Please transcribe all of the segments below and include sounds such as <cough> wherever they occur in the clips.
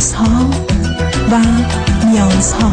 رازها و نیازها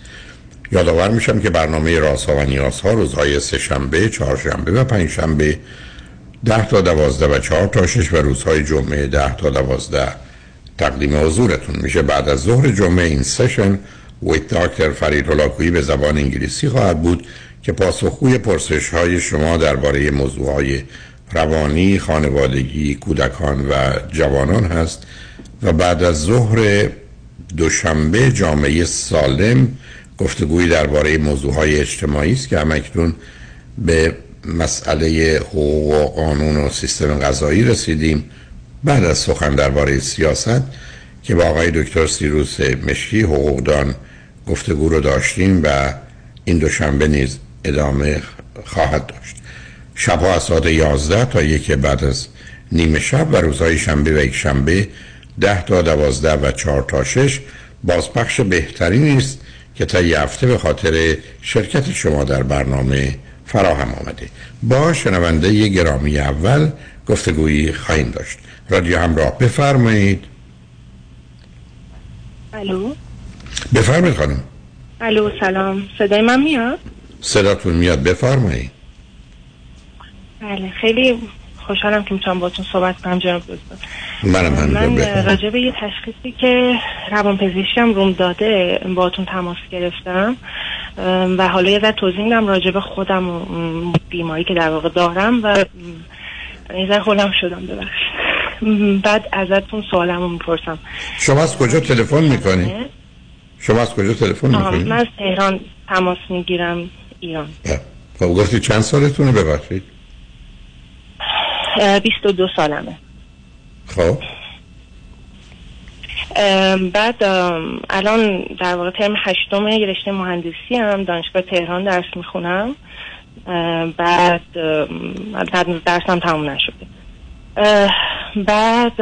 یادآور میشم که برنامه رازها و نیازها روزهای سه شنبه، چهار شنبه و پنج شنبه ده تا دوازده و چهار تا شش و روزهای جمعه ده تا دوازده تقدیم حضورتون میشه. بعد از ظهر جمعه این سشن ویت داکتر فرید به زبان انگلیسی خواهد بود که پاسخگوی پرسش های شما درباره موضوع های روانی، خانوادگی، کودکان و جوانان هست و بعد از ظهر دوشنبه جامعه سالم گفتگویی درباره موضوع های اجتماعی است که همکنون به مسئله حقوق و قانون و سیستم غذایی رسیدیم. بعد از سخن درباره سیاست که با آقای دکتر سیروس مشکی حقوقدان گفتگو رو داشتیم و این دوشنبه نیز ادامه خواهد داشت. شبها از ساعت 11 تا یک بعد از نیمه شب و روزهای شنبه و یک شنبه ده تا دوازده و چهار تا شش بازپخش بهتری است که تا یه هفته به خاطر شرکت شما در برنامه فراهم آمده. با شنونده گرامی اول گفتگویی خواهیم داشت. رادیو همراه بفرمایید. الو؟ بفرمایید خانم. الو سلام. صدای من میاد؟ صداتون میاد بفرمایید. بله خیلی خوشحالم که می‌تونم باتون صحبت کنم جناب دکتر. هم من. راجع به یه تشخیصی که روانپزشکم روم داده باتون تماس گرفتم. و حالا یه ذره توضیح میدم راجع به خودم و بیماری که در واقع دارم و یه ذره هولم شدم ببخشید. ام، بعد ازتون سوالمو می‌پرسم. شما از کجا تلفن می‌کنید شما از کجا تلفن آها، می‌کنید من از تهران تماس می‌گیرم ایران. خب گفتی چند سالتونه؟ ببخشید. 22 سالمه. خب. بعد الان در واقع ترم هشتم یه رشته مهندسی هم دانشگاه تهران درس می‌خونم. بعد بعد درسم تموم نشده. بعد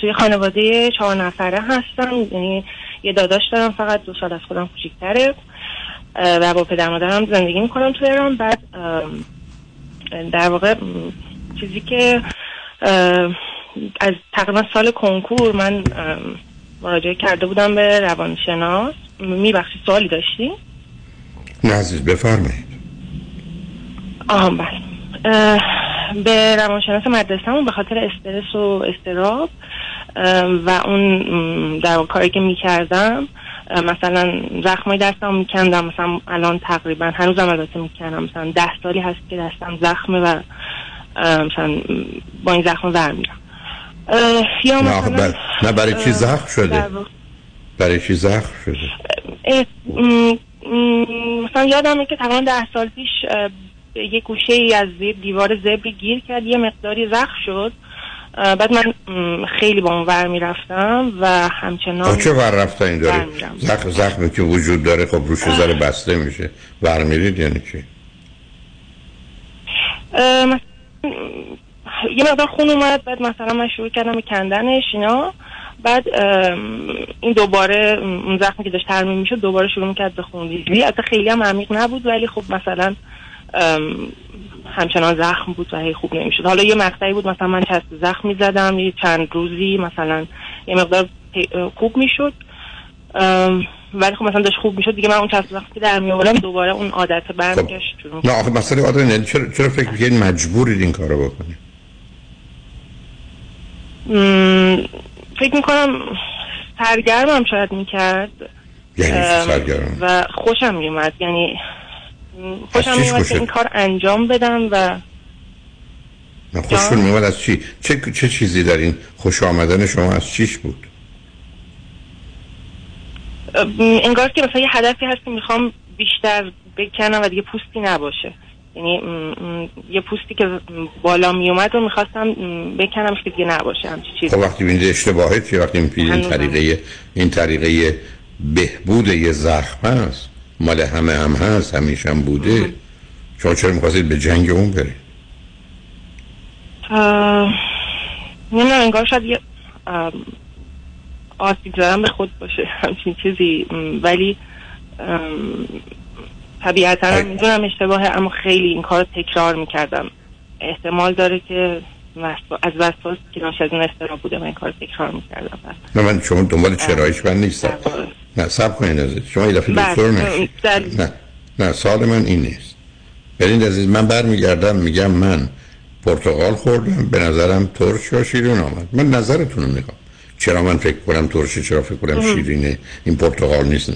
توی خانواده چهار نفره هستم. یعنی یه داداش دارم فقط دو سال از خودم کوچیکتره. و با پدر مادرم زندگی می‌کنم تو ایران. بعد در واقع چیزی که از تقریبا سال کنکور من مراجعه کرده بودم به روانشناس. میبخشی سوالی داشتی؟ نه عزیز بفرمایید. بله. اه، به روانشناس مدرسهمون به خاطر استرس و استراب و اون در کاری که می‌کردم مثلا زخمای دستم میکندم. مثلا الان تقریبا هنوزم البته می‌کنم. مثلا ده سالی هست که دستم زخمه و مثلا با این زخم ور میرم. یا مثلا بر- نه برای چی زخم شده؟ برای چی زخم شده؟ اه، م، م، مثلا یادمه که تقریبا ده سال پیش یه گوشه ای از زیر دیوار زبری گیر کرد یه مقداری زخم شد. بعد من خیلی با اون ور می‌رفتم و همچنان چه ور رفتن این داره. زخم زخمی که وجود داره خب روش ذره بسته میشه. ور میرید یعنی چی؟ مثلا یه مقدار خون اومد بعد مثلا من شروع کردم به کندنش اینا. بعد این دوباره اون زخمی که داشت ترمیم می‌شد دوباره شروع می‌کرد به خونریزی البته خیلی هم عمیق نبود ولی خب مثلا همچنان زخم بود و هی خوب نمی‌شد. حالا یه مقطعی بود مثلا من چسب زخم می‌زدم یه چند روزی مثلا یه مقدار خوب می‌شد. ولی خب مثلا داشت خوب می‌شد دیگه من اون چند وقتی در میآوردم دوباره اون عادت برمیگشت خب. نه آخه مسئله عادت نه چرا چرا فکر می‌کنید مجبورید این کارو بکنید فکر می‌کنم سرگرمم شاید می‌کرد یعنی سرگرم و خوشم میومد یعنی خوشم میومد که این کار انجام بدم و خوشون میومد از چی؟ چه, چه چیزی در این خوش آمدن شما از چیش بود؟ انگار که مثلا یه هدفی هست که می‌خوام بیشتر بکنم و دیگه پوستی نباشه. یعنی یه پوستی که بالا می اومد رو می‌خواستم بکنم که دیگه نباشه همچی چیزی. خب وقتی بینید اشتباهه چی وقتی می‌بینید این طریقه این طریقه بهبود یه زخم هست. مال همه هم هست همیشه هم بوده. شما چرا می‌خواستید به جنگ اون برید؟ نه انگار شاید یه آسیب زدن به خود باشه. همچین چیزی. ولی طبیعتا می‌دونم اشتباهه اما خیلی این کار تکرار می‌کردم. احتمال داره که از وسواس که ناشی از اون استراب بوده من این کار تکرار می‌کردم. نه من شما دنبال چرایش من نیستم. نه سب کنید عزیز. شما یه دفعه بله. دکتر نشید نه نه سال من این نیست. برین عزیز من برمیگردم میگم من پرتغال خوردم به نظرم ترش یا شیرین آمد. من نظرتون رو می‌خوام. چرا من فکر کنم ترشه چرا فکر کنم شیرینه؟ این پرتغال نیست.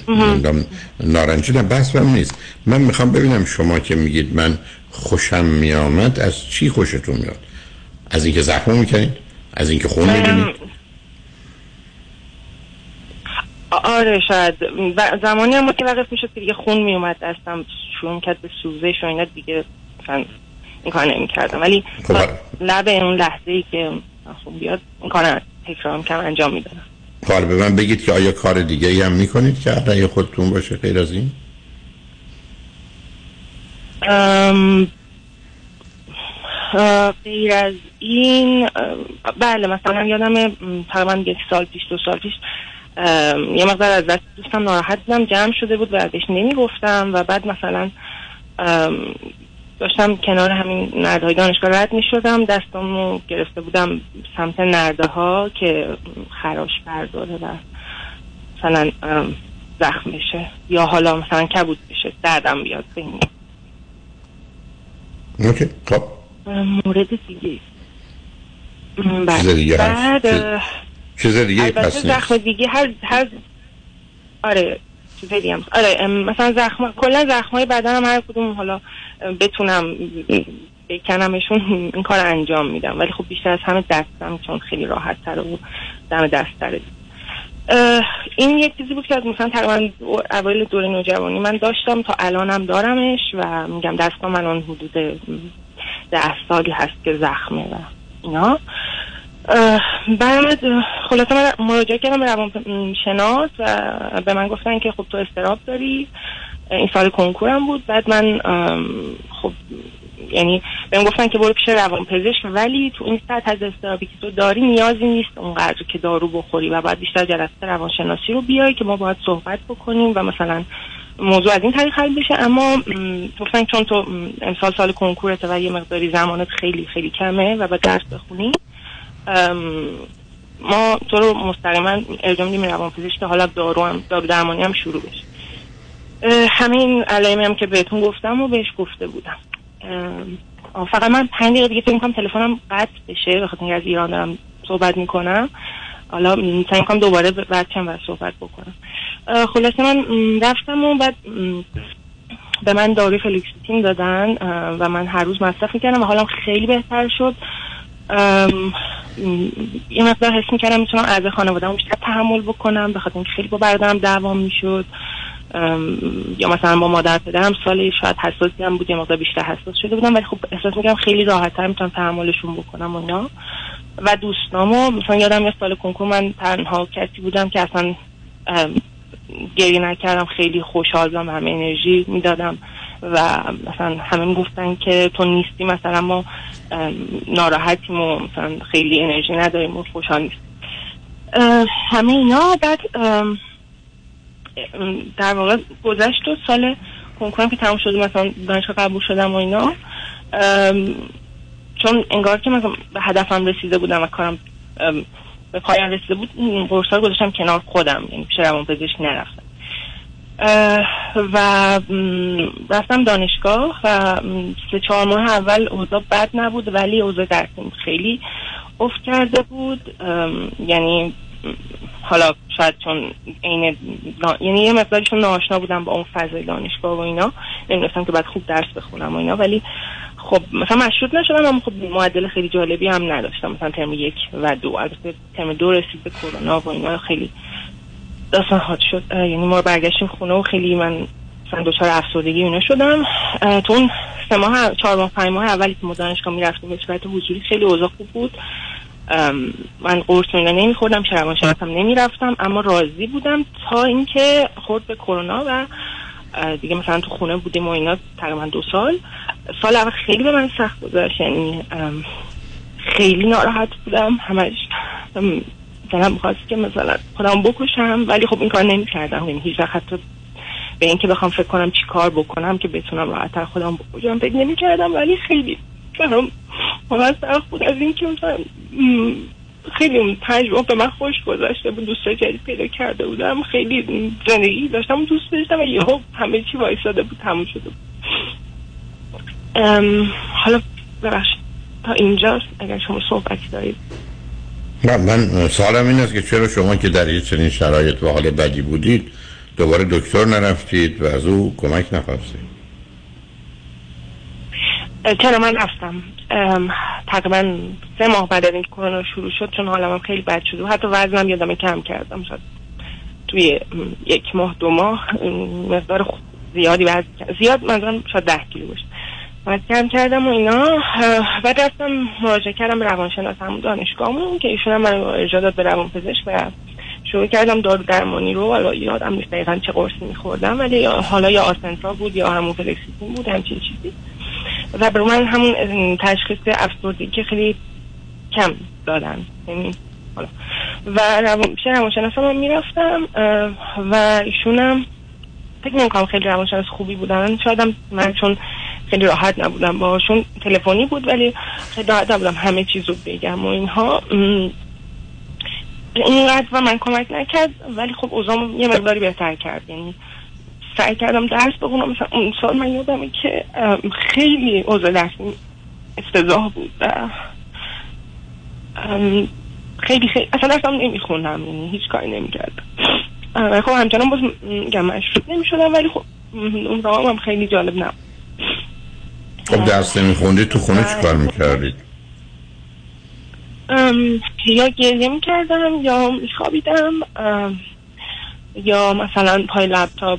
نارنجی نه بس هم نیست. من می‌خوام ببینم شما که میگید من خوشم میامد از چی خوشتون میاد از اینکه زخم می‌کنید؟ از اینکه خون می‌بینید؟ آره شاید. زمانی هم که وقت می‌شد که دیگه خون میومد دستم شروع کرد به سوزش و اینا دیگه این کار نمی کردم ولی خب لب اون لحظه ای که خون بیاد این کار تکرار کم انجام می‌دادم کار به من بگید که آیا کار دیگه ای هم می‌کنید که علیه خودتون باشه غیر از این؟ غیر از این بله مثلا یادم تقریبا یک سال پیش دو سال پیش یه مقدار از دست دوستم ناراحت بودم جمع شده بود و ازش نمی‌گفتم و بعد مثلا داشتم کنار همین نرده های دانشگاه رد می شدم دستامو گرفته بودم سمت نرده ها که خراش برداره و مثلا زخم بشه یا حالا مثلا کبود بشه دردم بیاد به این. اوکی خب. مورد دیگه. چیز دیگه بعد چیز دیگه پس زخم دیگه هر هر آره. چیز آره مثلا زخم کلا زخم های بدنم هر کدوم حالا بتونم بکنمشون این کار انجام میدم. ولی خب بیشتر از همه دستم چون خیلی راحت تر و دم دست تره این یک چیزی بود که از مثلا تقریبا اول دور نوجوانی من داشتم. تا الانم دارمش و میگم دستم من اون حدود ده سالی هست که زخمه و اینا. بعد خلاصه من مراجعه کردم به روان شناس و به من گفتن که خب تو استراب داری این سال کنکورم بود. بعد من خب یعنی بهم گفتن که برو پیش روان پزشک ولی تو این سطح از استرابی که تو داری نیازی نیست اونقدر که دارو بخوری و بعد بیشتر جلسه روانشناسی رو بیای که ما باید صحبت بکنیم و مثلا موضوع از این طریق حل بشه. اما گفتن چون تو امسال سال کنکورت و یه مقداری زمانت خیلی خیلی کمه و با درس بخونی ما تو رو مستقیما ارجام میدیم روان پزشک که حالا دارو هم دارو درمانی هم شروع بشه. همین علائمی هم که بهتون گفتم و بهش گفته بودم. فقط من پنج دقیقه دیگه فکر کنم تلفنم قطع بشه بخاطر اینکه از ایران دارم صحبت می‌کنم. حالا سعی کنم دوباره بعد چند وقت صحبت بکنم. خلاصه من رفتم و بعد به من داروی فلیکسیتین دادن و من هر روز مصرف می‌کردم و حالا خیلی بهتر شد. یه مقدار حس می‌کردم می‌تونم از خانواده بیشتر تحمل بکنم به خاطر خیلی با برادرم دعوام می‌شد. یا مثلا با مادر پدرم سال شاید حساسی هم بود یه مقدار بیشتر حساس شده بودم ولی خب احساس می‌کنم خیلی راحت تر می‌تونم تحملشون بکنم و اینا. و دوستامو مثلا یادم یه سال کنکور من تنها کسی بودم که اصلا گریه نکردم خیلی خوشحال بودم همه انرژی می‌دادم. و مثلا همه گفتن که تو نیستی مثلا ما ناراحتیم و مثلا خیلی انرژی نداریم و خوشحال نیستیم. همه اینا بعد در واقع گذشت و سال کنکورم که تموم شده مثلا دانشگاه قبول شدم و اینا. چون انگار که مثلا به هدفم رسیده بودم و کارم به پایان رسیده بود این قرص رو گذاشتم کنار خودم یعنی پیش روان پزشک نرفتم. و رفتم دانشگاه و سه چهار ماه اول اوضاع بد نبود ولی اوضاع درسیم خیلی افت کرده بود. یعنی حالا شاید چون این یعنی یه مقداری چون بودم با اون فضای دانشگاه و اینا. نمی‌دونستم که باید خوب درس بخونم و اینا ولی خب مثلا مشروط نشدم اما خب معدل خیلی جالبی هم نداشتم. مثلا ترم یک و دو البته ترم دو رسید به کرونا و اینا خیلی داستان حاد شد. یعنی ما برگشتیم خونه و خیلی من مثلا دوچار افسردگی اینا شدم. تو اون سه ماه چهار ماه پنج ماه اولی که ما دانشگاه می‌رفتیم به صورت حضوری خیلی اوضاع خوب بود. من قرص اینا نمیخوردم شرمان هم نمی‌رفتم اما راضی بودم تا اینکه خورد به کرونا و دیگه مثلا تو خونه بودیم و اینا تقریبا دو سال. سال اول خیلی به من سخت گذشت یعنی خیلی ناراحت بودم. همش مثلا می‌خواست که مثلا خودم بکشم ولی خب این کار نمی کردم یعنی هیچ حتی به اینکه بخوام فکر کنم چی کار بکنم که بتونم راحتتر خودم بکشم فکر نمی کردم ولی خیلی برام سخت بود از اینکه مثلا خیلی اون تجربه به من خوش گذاشته بود. دوست جدید پیدا کرده بودم. خیلی زندگی داشتم دوست داشتم و یهو همه چی وایساده بود تموم شده بود. حالا ببخشید. تا اینجاست. اگر شما صحبتی دارید. من سوالم این است که چرا شما که در یه چنین شرایط و حال بدی بودید دوباره دکتر نرفتید و از او کمک نخواستید چرا من رفتم؟ تقریبا سه ماه بعد از این کرونا شروع شد چون حالم خیلی بد شده و حتی وزنم یادم کم کردم. شد توی یک ماه دو ماه مقدار زیادی وزن زیاد منظورم شاید ده کیلو باشه. کم کردم و اینا. بعد رفتم مراجعه کردم به روانشناس همون دانشگاهمون که ایشون هم من ارجاع به روان پزشک و شروع کردم دارو درمانی رو. حالا یادم نیست دقیقا چه قرصی میخوردم ولی حالا یا آسنتا بود یا همون فلکسیتین بود همچین چیزی. و برای من همون تشخیص افسردگی که خیلی کم دادن. یعنی حالا. و پیش روانشناس هم می‌رفتم و ایشونم فکر نمی‌کنم خیلی روانشناس خوبی بودن. شاید من چون خیلی راحت نبودم باشون تلفنی بود ولی خیلی راحت نبودم همه چیز رو بگم و اینها. اینقدر و من کمک نکرد ولی خب اوزام یه مقداری بهتر کرد. یعنی سعی کردم درس بخونم. مثلا اون سال من یادمه که خیلی اوضاع درسی استضاح بود خیلی خیلی اصلا درستم نمی‌خونم یعنی هیچ کاری نمی‌کردم. خب همچنان باز میگم مشروط نمی‌شدم ولی خب اون هم خیلی جالب نبود. خب درس نمیخوندید تو خونه چی کار می‌کردید؟ یا گریه می‌کردم یا میخوابیدم یا مثلا پای لپتاپ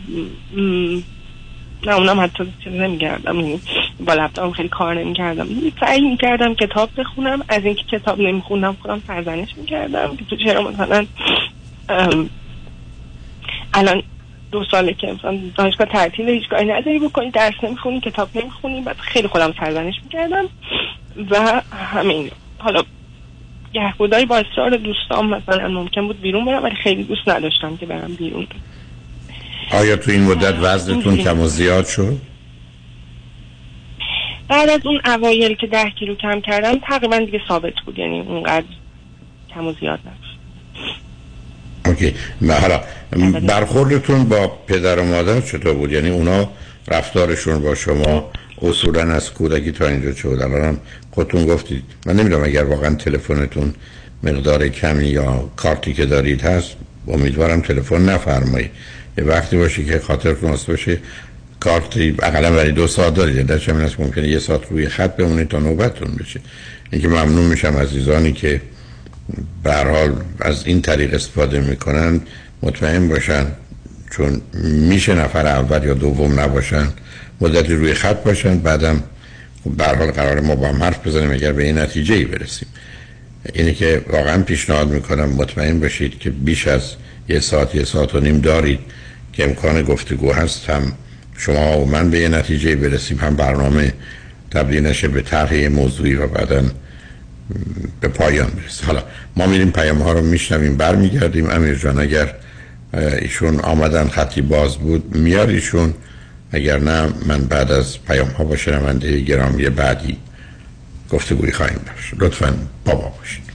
نه اونم حتی چیز نمیگردم یعنی با لپتاپ خیلی کار نمی‌کردم سعی می‌کردم کتاب بخونم از اینکه کتاب نمیخوندم خودم سرزنش می‌کردم که تو چرا مثلا الان دو ساله که مثلا دانشگاه تعطیل هیچ کاری نداری بکنی درس نمی‌خونی کتاب نمی‌خونی بعد خیلی خودم سرزنش می‌کردم و همین. حالا گهگوداری با اصرار دوستان مثلا ممکن بود بیرون برم ولی خیلی دوست نداشتم که برم بیرون. آیا تو این مدت وزنتون کم و زیاد شد؟ بعد از اون اوایل که ده کیلو کم کردم تقریبا دیگه ثابت بود یعنی اونقدر کم و زیاد نشد اوکی. حالا برخوردتون با پدر و مادر چطور بود؟ یعنی اونا رفتارشون با شما اصولا از کودکی تا اینجا چه بود؟ الان خودتون گفتید. من نمی‌دونم اگر واقعا تلفنتون مقدار کمی یا کارتی که دارید هست امیدوارم تلفن نفرمایید. یه وقتی باشه که خاطرتون واسه باشه کارتی اقلا برای دو ساعت دارید. در چه هست ممکنه یه ساعت روی خط بمونید تا نوبتتون بشه. اینکه ممنون میشم عزیزانی که به حال از این طریق استفاده می‌کنن مطمئن باشن چون میشه نفر اول یا دوم نباشن مدتی روی خط باشن بعدم به حال قرار ما با هم حرف بزنیم اگر به این نتیجه ای برسیم. اینه که واقعا پیشنهاد می‌کنم مطمئن باشید که بیش از یه ساعت یه ساعت و نیم دارید که امکان گفتگو هست هم شما و من به یه نتیجه برسیم هم برنامه تبدیل نشه به طرح موضوعی و بعدا به پایان برسه حالا ما میریم پیام ها رو میشنویم برمیگردیم. امیر جان اگر ایشون آمدن خطی باز بود میار ایشون. اگر نه من بعد از پیام ها با شنونده گرامی بعدی گفتگوی خواهیم داشت. لطفا بابا باشید.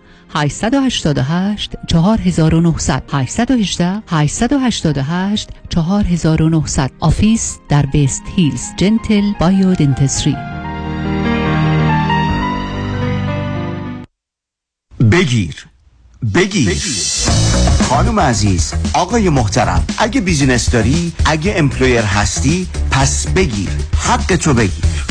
888 4900 818 888 4900 office در West Hills. Gentle Bio Dentistry بگیر. بگیر. خانم عزیز آقای محترم اگه business داری اگه employer هستی پس بگیر. حق تو بگیر.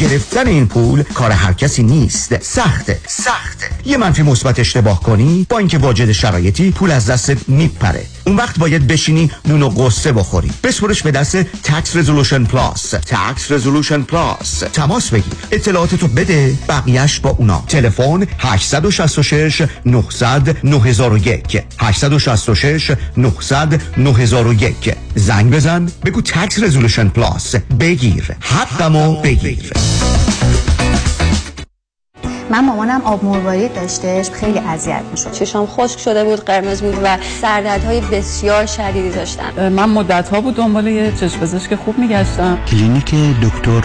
گرفتن این پول کار هر کسی نیست. سخته سخته. یه منفی مثبت اشتباه کنی با اینکه واجد شرایطی پول از دستت میپره. اون وقت باید بشینی نون و غصه بخوری. بسپرش به دست Tax Resolution Plus Tax Resolution Plus تماس بگیر. اطلاعاتتو بده بقیهش با اونا. تلفن 866 900 9001 866 900 9001 زنگ بزن. بگو Tax Resolution Plus بگیر. حقمو بگیر. من مامانم آب مروارید داشتش خیلی اذیت می‌شد. چشام خشک شده بود قرمز بود و سردردهای بسیار شدیدی داشتم من مدت ها بود دنبال یه چشم پزشک خوب میگشتم. کلینیک دکتر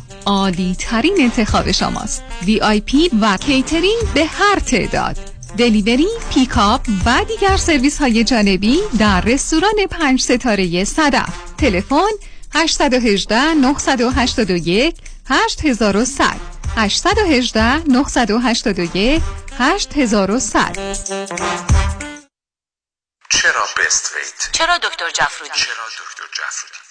عالی ترین انتخاب شماست VIP و کیترینگ به هر تعداد دلیوری، پیکاپ و دیگر سرویس های جانبی در رستوران پنج ستاره صدف تلفن 818 981 8100 818 981 8100 چرا بست ویت؟ چرا دکتر جفرودی؟ چرا دکتر جفرودی؟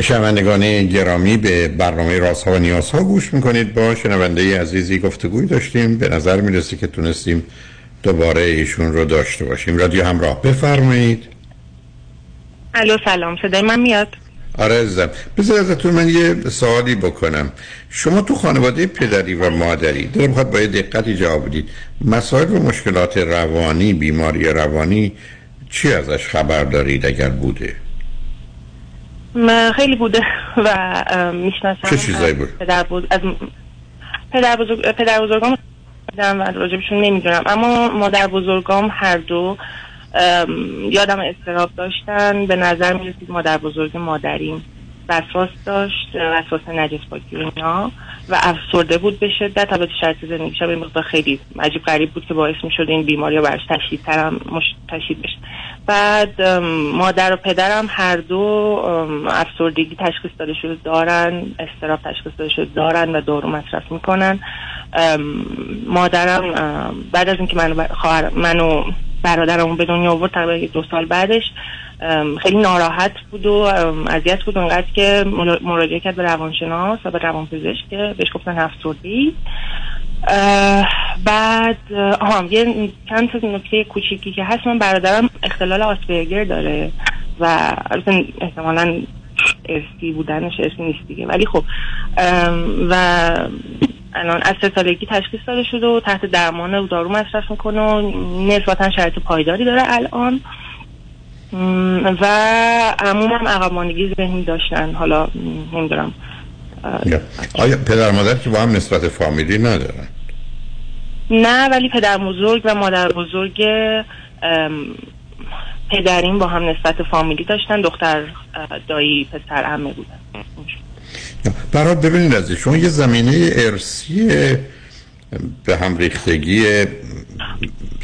شنوندگان گرامی به برنامه راست ها و نیاز ها گوش می‌کنید. با شنونده عزیزی گفتگوی داشتیم. به نظر می‌رسه که تونستیم دوباره ایشون رو داشته باشیم. رادیو همراه. بفرمایید. الو سلام. صدای من میاد؟ آره عزیزم. بذار ازتون من یه سوالی بکنم. شما تو خانواده پدری و مادری دارم خواهد با یه دقتی جواب بدید. مسائل و مشکلات روانی بیماری روانی چی ازش خبر دارید اگر بوده؟ خیلی بوده و می‌شناسم. چه چیزایی بود؟ پدر بود از پدر بزرگ پدر بزرگام و راجبشون نمی‌دونم. اما مادر بزرگام هر دو یادم استراب داشتن. به نظر می رسید مادر بزرگ مادریم وسواس داشت وسواس نجس پاکی اینا. و افسرده بود به شدت. البته شرط زندگیش به مقدار خیلی عجیب غریب بود که باعث می شد این بیماری ها برش تشدید ترم مش... تشدید بشه. بعد مادر و پدرم هر دو افسردگی تشخیص داده شده دارن استراب تشخیص داده شده دارن و دارو مصرف می‌کنن. مادرم بعد از اینکه منو خواهر منو برادرمو به دنیا آورد تقریبا دو سال بعدش خیلی ناراحت بود و اذیت بود اونقدر که مراجعه کرد به روانشناس و به روانپزشک که بهش گفتن افسردگی. بعد آها یه چند تا نکته کوچیکی که هست. من برادرم اختلال آسپرگر داره و احتمالا ارسی بودنش ارسی نیست دیگه. ولی خب و الان از سه سالگی تشخیص داده شده و تحت درمان و دارو مصرف می‌کنه و نسبتا شرایط پایداری داره الان. و عمومم عقب ماندگی ذهنی داشتن. حالا نمی‌دونم. یا. آیا پدر مادر که با هم نسبت فامیلی ندارن؟ نه ولی پدر بزرگ و مادر بزرگ پدرین با هم نسبت فامیلی داشتن. دختر دایی پسر عمه بودن. برات ببینید از شما یه زمینه ارسی به هم ریختگی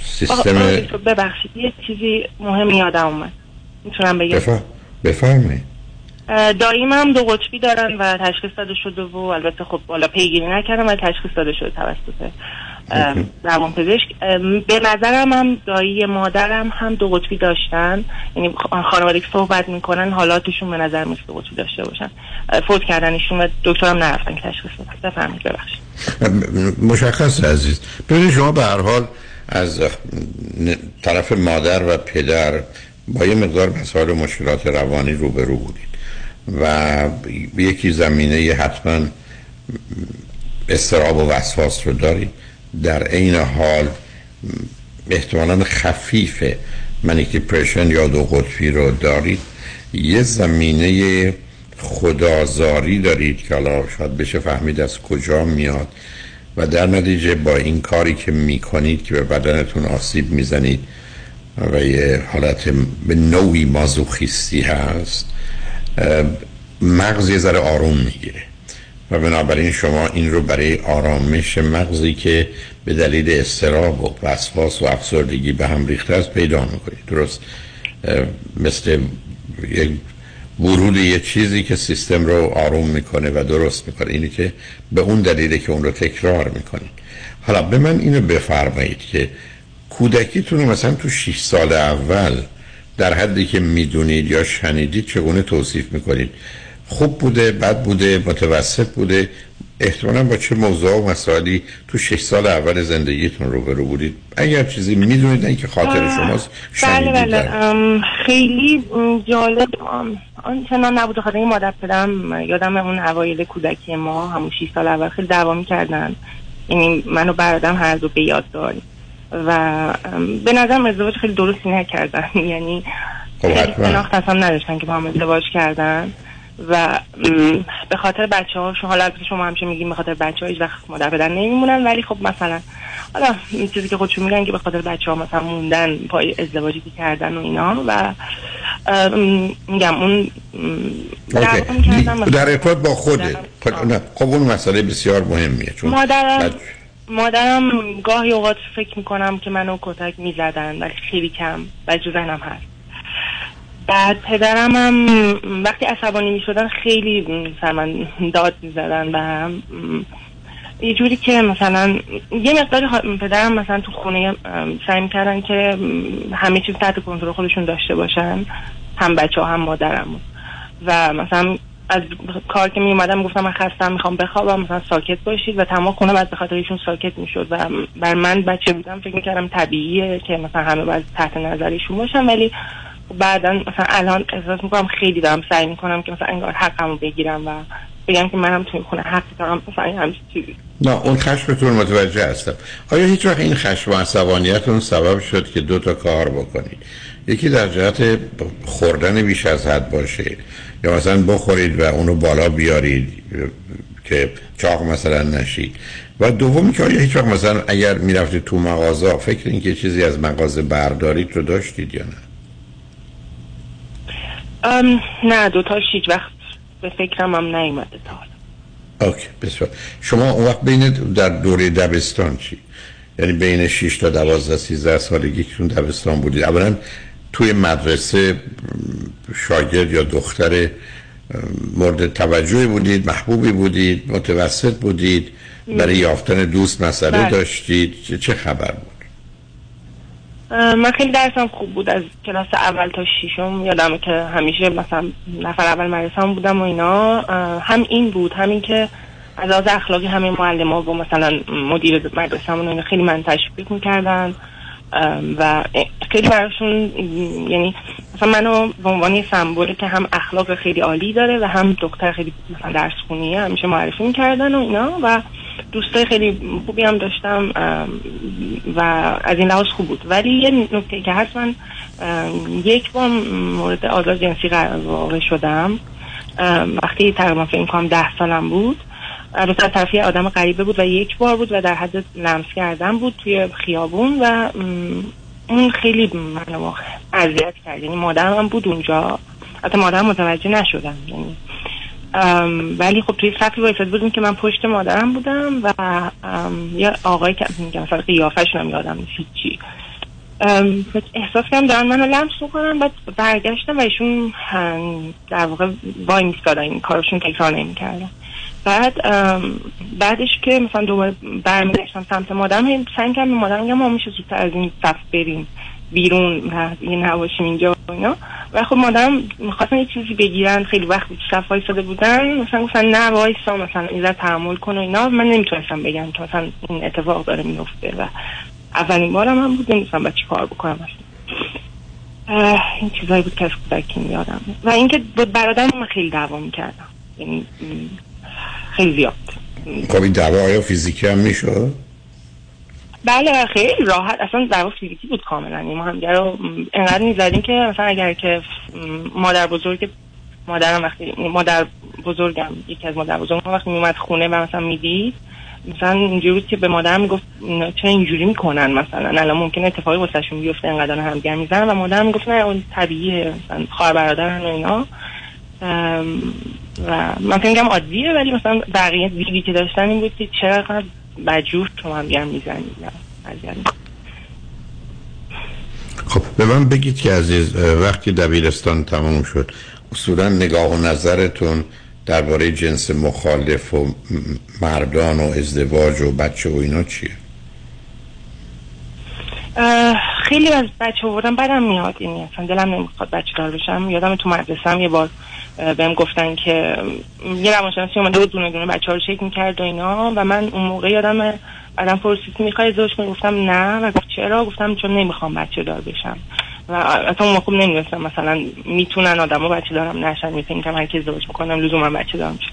سیستم ببخشید یه چیزی مهم یادم اومد. می‌تونم بگم؟ بفر... بفرمایید. هم دو قطبی دارن و تشخیص داده شده و البته خب بالا پیگیری نکردم ولی تشخیص داده شده توسط ام، روانپزشک. ام، به نظرم هم دایی مادرم هم دو قطبی داشتن. یعنی خانواده که صحبت می‌کنن حالاتشون به نظر مثل دو قطبی داشته باشن. فوت کردنشون و دکترم نرفتن که تشخیص بدن. بفرمایید ببخشید. مشخص عزیز. ببینید شما به هر حال از طرف مادر و پدر با یه مقدار مسائل و مشکلات روانی روبرو بودید. و یکی زمینه حتما استراب و وسواس رو دارید. در عین حال احتمالا خفیف منیک دیپرشن یا دو قطبی رو دارید. یه زمینه خدازاری دارید که حالا شاید بشه فهمید از کجا میاد. و در نتیجه با این کاری که می‌کنید که به بدنتون آسیب می‌زنید و یه حالت به نوعی مازوخیستی هست مغز یه ذره آروم می‌گیره. و بنابراین شما این رو برای آرامش مغزی که به دلیل استراب و وسواس و افسردگی به هم ریخته است پیدا می‌کنید. درست مثل یک ورود یه چیزی که سیستم رو آروم می‌کنه و درست می‌کنه. اینی که به اون دلیله که اون رو تکرار می‌کنید حالا به من اینو بفرمایید که کودکیتون مثلا تو 6 سال اول در حدی که می‌دونید یا شنیدید چگونه توصیف می‌کنید؟ خوب بوده بد بوده متوسط بوده احتمالا با چه موضوع و مسائلی تو 6 سال اول زندگیتون رو برو بودید؟ اگر چیزی می‌دونید نه که خاطر شماست بله بله. خیلی جالب آنچنان نبوده. خاطر این مادر پدرم یادم اون اوایل کودکی ما همون 6 سال اول خیلی دعوا می‌کردن. یعنی من و برادرم هر دو به یاد داریم. و به نظرم ازدواج خیلی درستی نکردن. <laughs> یعنی خب خیلی حتما. اصلا نداشتن که با هم ازدواج کردن. و به خاطر بچه ها حالا البته شما همیشه میگیم به خاطر بچه ها هیچ وقت مادر پدر نمیمونن ولی خب مثلا حالا چیزی که خودشون میگن که به خاطر بچه ها مثلا موندن پای ازدواجی که کردن و اینا و میگم اون. در ارتباط با خوده نه، خب اون مسئله بسیار مهمیه چون مادرم مادرم گاهی اوقات فکر می‌کنم که منو کتک می‌زدن ولی خیلی کم و ذهنم هست. بعد پدرم هم وقتی عصبانی می‌شدن خیلی مثلا من داد می‌زدن و هم. یه جوری که مثلا یه مقداری ها- پدرم مثلا تو خونه سعی می‌کردن که ام، همه چیز تحت کنترل خودشون داشته باشن. هم بچه هم مادرم. و مثلا از کار که می اومدم گفتم من خستم می‌خوام بخوابم مثلا ساکت باشید و تمام خونه بعد به خاطر ایشون ساکت می‌شد. و بر من بچه بودم فکر می‌کردم طبیعیه که مثلا همه باید تحت نظرشون باشن. ولی بعدا مثلا الان احساس می‌کنم خیلی دارم سعی می‌کنم که مثلا انگار حقمو بگیرم و بگم که منم تو این خونه حق دارم مثلا این همچین چیزی. نه اون خشمتون متوجه هستم. آیا هیچ وقت این خشم و عصبانیتون سبب شد که دو تا کار بکنید؟ یکی در جهت خوردن بیش از حد باشه. یا مثلا بخورید و اونو بالا بیارید که چاق مثلا نشید. و دومی که آیا هیچ وقت مثلا اگر می‌رفتید تو مغازه فکر این که چیزی از مغازه بردارید رو داشتید یا نه؟ ام، نه دوتاش هیچ وقت به فکرم هم نیومده تا حالا. اوکی بسیار. شما اون وقت بین در دوره دبستان چی؟ یعنی بین 6 تا 12 13 سالگی که تون دبستان بودید. اولا توی مدرسه شاگرد یا دختر مورد توجهی بودید محبوبی بودید متوسط بودید برای یافتن دوست مسئله بله. داشتید. چه- خبر بود؟ من خیلی درسم خوب بود از کلاس اول تا ششم. یادمه که همیشه مثلا نفر اول مدرسه بودم و اینا. هم این بود همین که از لحاظ اخلاقی همه معلم ها و مثلا مدیر مدرسه همون خیلی من تشویق می‌کردن. و خیلی براشون یعنی مثلا منو به عنوان یه سمبولی که هم اخلاق خیلی عالی داره و هم دختر خیلی مثلا درس خونیه همیشه معرفی می‌کردن و اینا. و دوستای خیلی خوبی هم داشتم و از این لحاظ خوب بود. ولی یه نکته که هست من یک بار مورد آزار جنسی واقع شدم. وقتی تقریبا فکر کنم ده سالم بود. البته طرف آدم غریبه بود و یک بار بود و در حد لمس کردن بود توی خیابون و اون خیلی منو اذیت کرد. یعنی مادرم بود اونجا. حتی مادرم متوجه نشدم. یعنی ولی خب توی صفی وایساد بودیم که من پشت مادرم بودم و یه آقایی که میگم مثلا قیافشون هم یادم نیست هیچی. احساس کردم دارن منو لمس می‌کنن بعد برگشتم و ایشون در واقع وای میستادن این کارشون تکرار نمی‌کردن. بعد بعدش که مثلا دوباره برمیگشتم سمت مادرم سعی کردم به مادرم میگم ما میشه زودتر از این صف بریم. بیرون نباشیم اینجا و اینا. و خب مادرم می‌خواستن یه چیزی بگیرن خیلی وقت بود صف وایساده بودن. مثلا گفتن نه وایسا مثلا این ذره تحمل کن و اینا. من نمی‌تونستم بگم که مثلا این اتفاق داره میفته و اولین بارم هم بود نمی‌تونستم با چی کار بکنم اه، این چیزایی بود که از کودکی و اینکه برادرم من خیلی دعوا می‌کردم. یعنی خیلی زیاد. خب این دعوا آیا فیزیکی هم می‌شد؟ بله خیلی راحت. اصلا در واقع فیزیکی بود کاملا. یعنی ما همدیگه رو انقدر می‌زدیم که مثلا اگر که مادر بزرگ مادرم وقتی مادر بزرگم یکی از مادر بزرگم وقتی میومد خونه و مثلا می‌دید مثلا اینجوری بود که به مادرم می‌گفت چرا اینجوری می‌کنن مثلا؟ الان ممکنه اتفاقی واسهشون بیفته انقدر همدیگه می‌زنن. و مادرم می‌گفت نه اون طبیعیه مثلا خواهر برادرن و اینا. و من فکر عادیه ولی مثلا بقیه دیدی که داشتن این بود که چرا بجور تو هم دیگر می‌زنید. خب به من بگید که عزیز وقتی دبیرستان تمام شد اصولا نگاه و نظرتون درباره جنس مخالف و مردان و ازدواج و بچه و اینا چیه؟ خیلی از بچه بودم بدم میاد یعنی اصلا دلم نمی‌خواد بچه دار بشم. یادم تو مدرسه هم یه بار بهم گفتن که یه روانشناسی اومده بود دونه دونه بچه ها رو چک می‌کرد و اینا و من اون موقع یادم بعدم پرسید می‌خوای ازدواج کنی؟ گفتم نه و گفت چرا؟ گفتم چون نمی‌خوام بچه دار بشم. و اصلا اون موقع نمی‌دونستم مثلا می‌تونن آدم ها بچه دارم نشن می‌تونم هر کی ازدواج می‌کنم لزوما بچه دارم شه.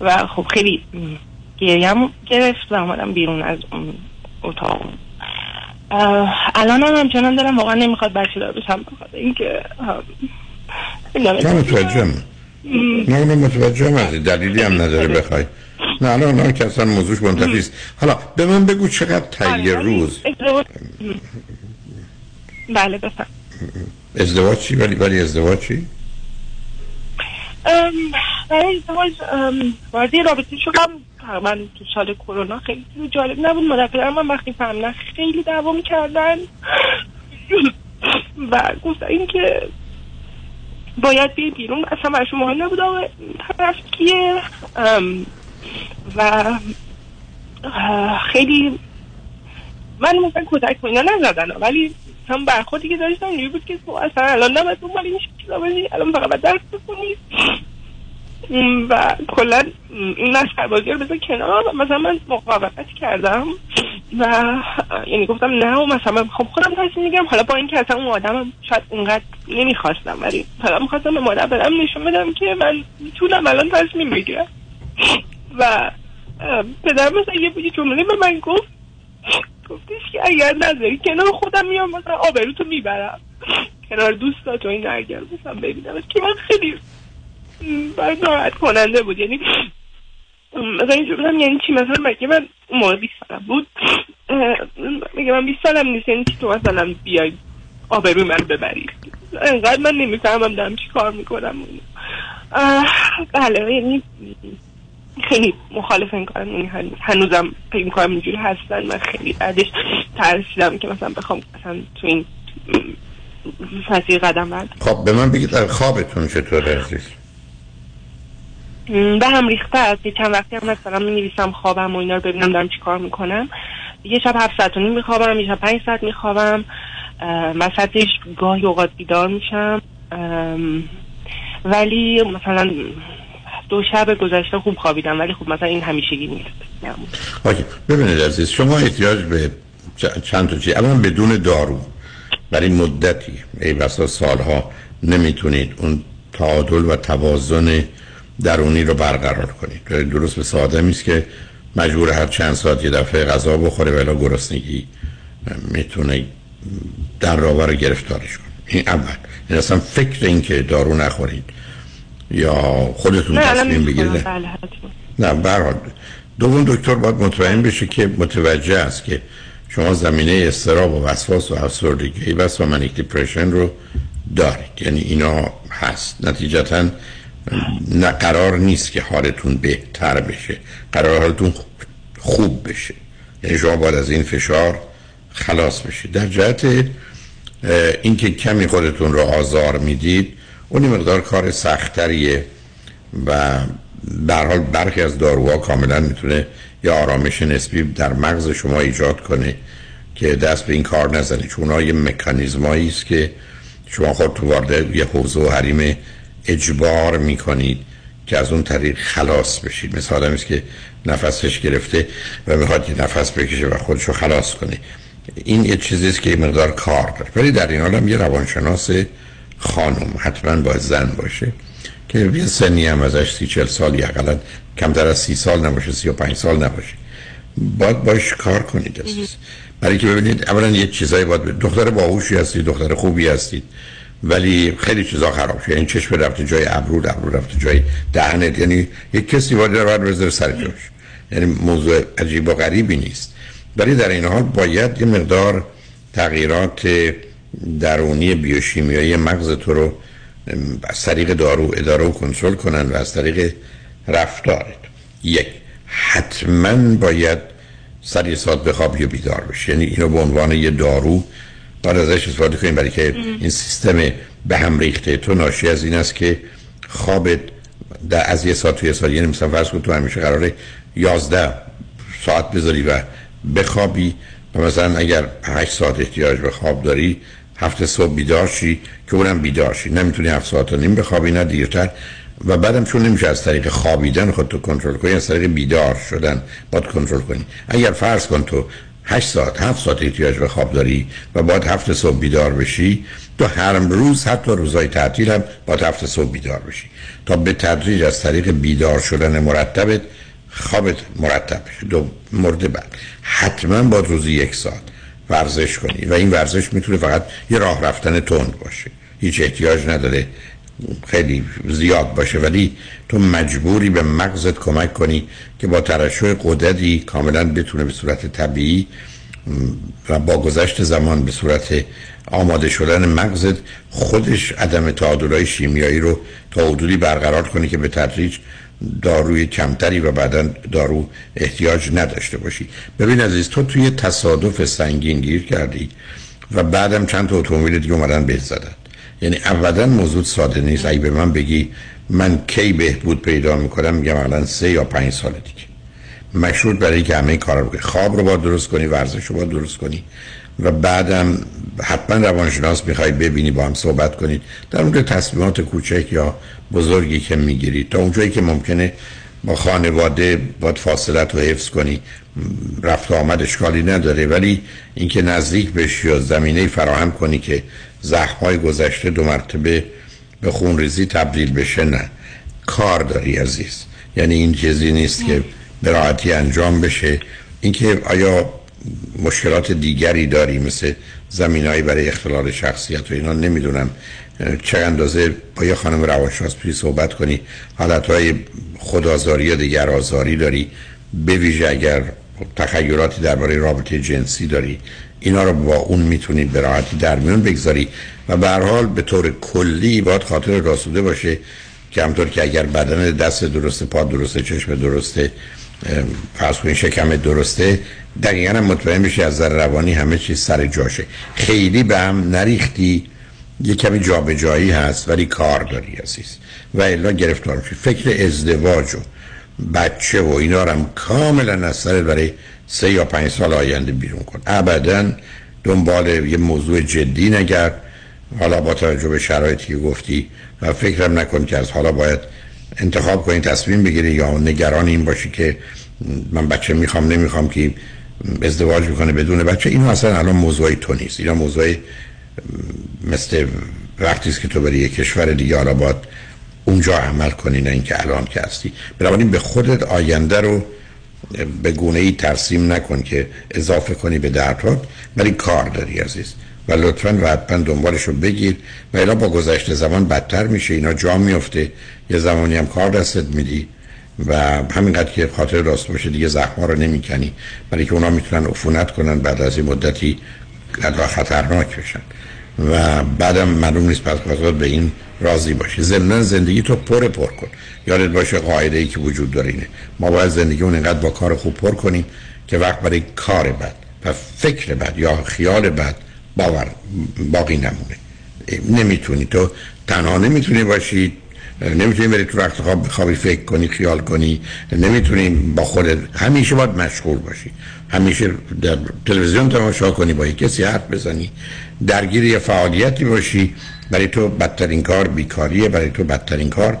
و خب خیلی گریم گرفت و اومدم بیرون از اون اتاق. الان هم همچنان دارم واقعا نمی‌خواد بچه دار بشم اینکه نه نه متوجه هم دلیلی هم نداره بخوای. نه الان نه که اصلا موضوعش منتفی است حالا به من بگو چقدر تایی روز؟ بله بفهم ازدواج چی؟ ولی ولی ازدواج چی؟ برای ازدواج وارد رابطه شدم. من تو سال کرونا خیلی جالب نبود. مادر من وقتی فهمیدن خیلی دوام کردن و گفتن این که باید بیای بیرون. اصلا برای مهم نبود. آقا طرف کیه؟ و خیلی من مثلا کودک اینا نزدن. ولی هم برخوردی که داشتم اینجوری بود که تو اصلا الان نباید دنبال این چیزا باشی. الان فقط باید درس بکنی و کلا این مسخره بازی رو بذار کنار. مثلا من مقاومت کردم. و یعنی گفتم نه و مثلا خب خودم تصمیم میگم حالا با اینکه اصلا اون آدم شاید اونقدر نمی‌خواستم ولی حالا می‌خواستم به مادر بدم نشون بدم که من می‌تونم الان تصمیم بگیرم و پدرم مثلا یه جمله به من گفت. گفتش که اگر نظری کنار خودم میام مثلا آبروتو می‌برم. کنار دوستاتو این اگر مثلا ببینم که من خیلی ناراحت کننده بود. یعنی مثلا اینجور بودم یعنی چی؟ مثلا مگه من اون موقع 20 سالم بود؟ مگه من 20 سالم نیست؟ یعنی چی تو مثلا بیای آبروی من ببری؟ انقدر من نمی‌فهمم دارم چی کار می‌کنم. بله یعنی خیلی مخالف این کارم یعنی هنوزم فکر می‌کنم اینجوری هستن من خیلی بعدش ترسیدم که مثلا بخوام مثلا تو این فصیل قدم برد خب به من بگید خوابتون چطور عزیز؟ به هم ریخته است. یه چند وقتی هم مثلا می نویسم خوابم و اینا رو ببینم دارم چی کار می‌کنم. یه شب هفت ساعت و نیم میخوابم یه شب پنج ساعت میخوابم. وسطش گاهی اوقات بیدار میشم. ولی مثلا دو شب گذشته خوب خوابیدم ولی خب مثلا این همیشگی نیست. اوکی. ببینید عزیز شما احتیاج به چند تا چیز. اولا بدون دارو. برای مدتی ای بسا سالها نمی‌تونید اون تعادل و توازن درونی رو برقرار کنید. درست به ساده است که مجبور هر چند ساعت یه دفعه غذا بخوره ولی گرسنگی می‌تونه در راور گرفتارش کنه. این اول. این اصلا فکر این که دارو نخورید یا خودتون تصمیم بگیرید. بله، نه برحال دوم دکتر باید مطمئن بشه که متوجه است که شما زمینه استراب و وسواس و افسردگی و منیک دیپریشن رو دارید. یعنی اینا هست. نتیجتا نه قرار نیست که حالتون بهتر بشه. قرار حالتون خوب بشه. یعنی شما باید از این فشار خلاص بشید. در جهت اینکه کمی خودتون رو آزار می‌دید اون مقدار کار سختریه و در حال برخی از داروها کاملا می‌تونه یا آرامش نسبی در مغز شما ایجاد کنه که دست به این کار نزنید. چون یه مکانیزمایی است که شما خود تو وارد یه حوزه و حریم اجبار می‌کنید که از اون طریق خلاص بشید. مثل آدمی که نفسش گرفته و می‌خواد یه نفس بکشه و خودشو خلاص کنه. این یه چیزی است که یه مقدار کار داره. ولی در این حال هم یه روانشناس خانم حتما باید زن باشه که یه سنی هم ازش سی چل سال یا اقلا کمتر از سی سال نباشه سی و پنج سال نباشه. باید باش کار کنید برای که ببینید اولا یه چیزایی باید دختر باهوشی هستید دختر خوبی هستید. ولی خیلی چیزا خراب شد. یعنی چشم رفته جای ابرو ابرو رفته جای دهنت یعنی یک کسی باید رو بذاره سر جاش. یعنی موضوع عجیب و غریبی نیست. ولی در این حال باید یه مقدار تغییرات درونی بیوشیمیایی مغز تو رو از طریق دارو اداره و کنترل کنن و از طریق رفتارت یک حتما باید سر ساعت بخواب یا بیدار بشه یعنی اینو به عنوان یه دارو باید ازش استفاده کنیم برای که این سیستم به هم ریخته. تو ناشی از این است که خوابت در از یه ساعت تو یه یعنی مثلا فرض کن تو همیشه قراره 11 ساعت بذاری و بخوابی و مثلا اگر 8 ساعت احتیاج به خواب داری هفت صبح بیدار شی که اونم بیدار شی. نمی‌تونی هفت ساعت و نیم بخوابی نه دیرتر. و بعدم چون نمیشه از طریق خوابیدن خودتو کنترل کنی از طریق بیدار شدن باید کنترل کنی. اگر فرض کن تو 8 ساعت 7 ساعت احتیاج به خواب داری و باید هفت صبح بیدار بشی. تو هر روز حتی روزهای تعطیل هم باید هفت صبح بیدار بشی. تا به تدریج از طریق بیدار شدن مرتبت خوابت مرتب بشه. دو مورد بعد. حتما با روزی یک ساعت ورزش کنی و این ورزش می‌تونه فقط یه راه رفتن تند باشه. هیچ احتیاج نداره. خیلی زیاد باشه ولی تو مجبوری به مغزت کمک کنی که با ترشح قدرتی کاملا بتونه به صورت طبیعی و با گذشت زمان به صورت آماده شدن مغزت خودش عدم تعادلای شیمیایی رو تا حدودی برقرار کنی که به تدریج داروی کمتری و بعدا دارو احتیاج نداشته باشی. ببین عزیز تو توی تصادف سنگین گیر کردی و بعدم چند تا اتومبیل دیگه اومدن بهت زدن. یعنی ابدا موضوع ساده نیست. اگه به من بگی من کی بهبود پیدا می‌کنم میگم الان سه یا پنج سال دیگه. مشروط برای که همه کار رو خواب رو باید درست کنی ورزش رو باید درست کنی و بعدم حتما روانشناس می‌خوای ببینی با هم صحبت کنید در مورد تصمیمات کوچک یا بزرگی که می‌گیرید تا اونجایی که ممکنه با خانواده باید فاصلت رو حفظ کنی. رفت آمد اشکالی نداره. ولی اینکه نزدیک بشی یا زمینه فراهم کنی که زخمای گذشته دو مرتبه به خونریزی تبدیل بشه نه. کار داری عزیز. یعنی این چیزی نیست که به راحتی انجام بشه. اینکه آیا مشکلات دیگری داری مثل زمینایی برای اختلال شخصیت و اینا نمی‌دونم. چه اندازه با یه خانم روانشناس پیش صحبت کنی حالتهای خودآزاری یا دیگر آزاری داری به ویژه اگر تخیلاتی درباره رابطه جنسی داری اینا رو با اون می‌تونی به راحتی در میون بگذاری و به هر حال به طور کلی باید خاطر راسوده باشه که همطور که اگر بدن دست درسته پا درسته چشم درسته فرض کنید شکم درسته دقیقا هم مطمئن بشی از نظر روانی همه چیز سر جاشه. خیلی به هم نریختی یه کمی جابجایی هست ولی کار داری عزیز. و الا گرفتار فکر ازدواج و بچه و اینا هم کاملا از سر برای سه یا پنج سال آینده بیرون کن. ابدا دنبال یه موضوع جدی نگرد. حالا با توجه به شرایطی که گفتی و فکرم نکن که از حالا باید انتخاب کنی تصمیم بگیری یا نگران این باشی که من بچه می‌خوام نمی‌خوام که ازدواج می‌کنه بدون بچه. اینو اصلا الان موضوعی تو نیست. اینا موضوع مثل وقتی که تو بری یه کشور دیگه حالا باید اونجا عمل کنی نه اینکه الان که هستی. بنابراین به خودت آینده رو به گونه ای ترسیم نکن که اضافه کنی به دردات ولی کار داری عزیز. و لطفا و حتما دنبالش رو بگیر و الا با گذشته زمان بدتر میشه. اینا جا میفته. یه زمانی هم کار دستت میدی و همینقدر که خاطر راست باشه دیگه زخما رو نمی‌کنی برای که اونا می‌تونن عفونت کنن بعد از این مدتی خطرناک بشن. و بعدم معلوم نیست پس به این راضی باشی ضمن زندگی تو پر پر کن. یادت باشه قاعده ای که وجود داره اینه. ما باید زندگی اون اینقدر با کار خوب پر کنیم که وقت برای کار بد و فکر بد یا خیال بد باور باقی نمونه. نمی‌تونی تو تنها نمی‌تونی باشی نمی‌تونی بری تو وقت خواب بخوابی فکر کنی خیال کنی. نمی‌تونی با خودت همیشه باید مشغول باشی. همیشه در تلویزیون تماشا کنی با کسی حرف بزنی. درگیر یه فعالیتی باشی برای تو بدترین کار بیکاریه برای تو بدترین کار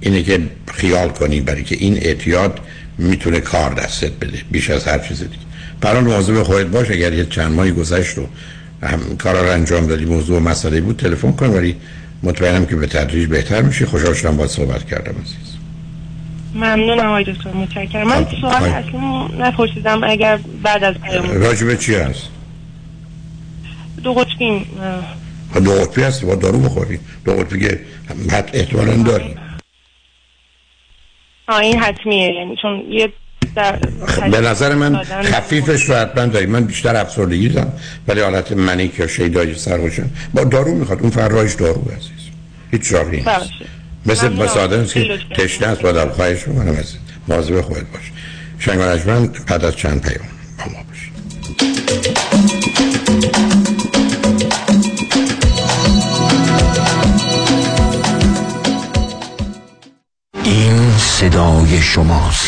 اینه که خیال کنی برای که این اعتیاد می‌تونه کار دستت بده. بیش از هر چیز دیگه. برای مواظب خودت باش اگر یه چند ماهی گذشت و هم کار رو انجام دادی موضوع مسئله بود تلفن کن ولی مطمئنم که به تدریج بهتر میشه خوشحال شدم با صحبت کردم عزیز. ممنونم آقای دکتر متشکرم. من سوال اصلا نپرسیدم اگر بعد از پیام راجبه چی هست؟ قطبی دو قطبی هست با دارو بخوری دو قطبی احتمالا داری آه این حتمیه. یعنی چون یه به نظر من خفیفش رو حتما داری من بیشتر افسردگی دارم ولی حالت منیک یا شیدای سرخوشن با دارو می‌خواد. اون فرایش دارو عزیز هیچ راهی نیست. مثل با ساده که تشنه است. با دل خواهش رو منم از مواظب خودت باش. شنگ من بعد از چند پیام با ما باشید. این صدای شماست.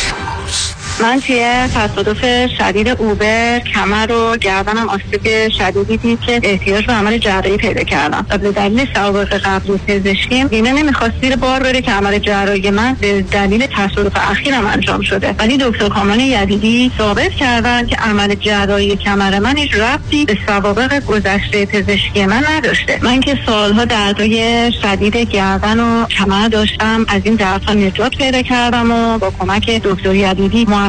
من توی تصادف شدید اوبر کمر و گردنم آسیب شدیدی دید که احتیاج به عمل جراحی پیدا کردم. و به دلیل سوابق قبلی پزشکیم بیمه نمی‌خواست زیر بار بره که عمل جراحی من به دلیل تصادف اخیرم انجام شده. ولی دکتر کامان یدیدی ثابت کردن که عمل جراحی کمر من هیچ ربطی به سوابق گذشته پزشکی من نداشته. من که سالها دردای شدید گردن و کمر داشتم از این دردها نجات پیدا کردم و با کمک دکتر یدیدی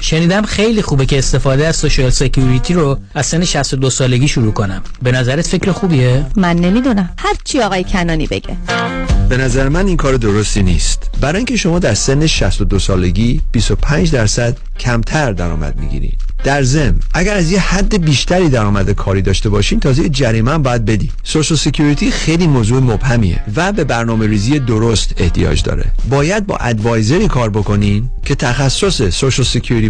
شنیدم خیلی خوبه که استفاده از Social Security رو از سن 62 سالگی شروع کنم. به نظرت فکر خوبیه؟ من نمی‌دونم. هر چی آقای کنانی بگه. به نظر من این کار درستی نیست. برای اینکه شما در سن 62 سالگی 25 درصد کمتر درآمد می‌گیرید. در ضمن اگر از یه حد بیشتری درآمد کاری داشته باشین تازه جریمه هم باید بدی Social Security خیلی موضوع مبهمیه و به برنامه ریزی درست احتیاج داره. باید با advisor ی کار بکنین که تخصص Social Security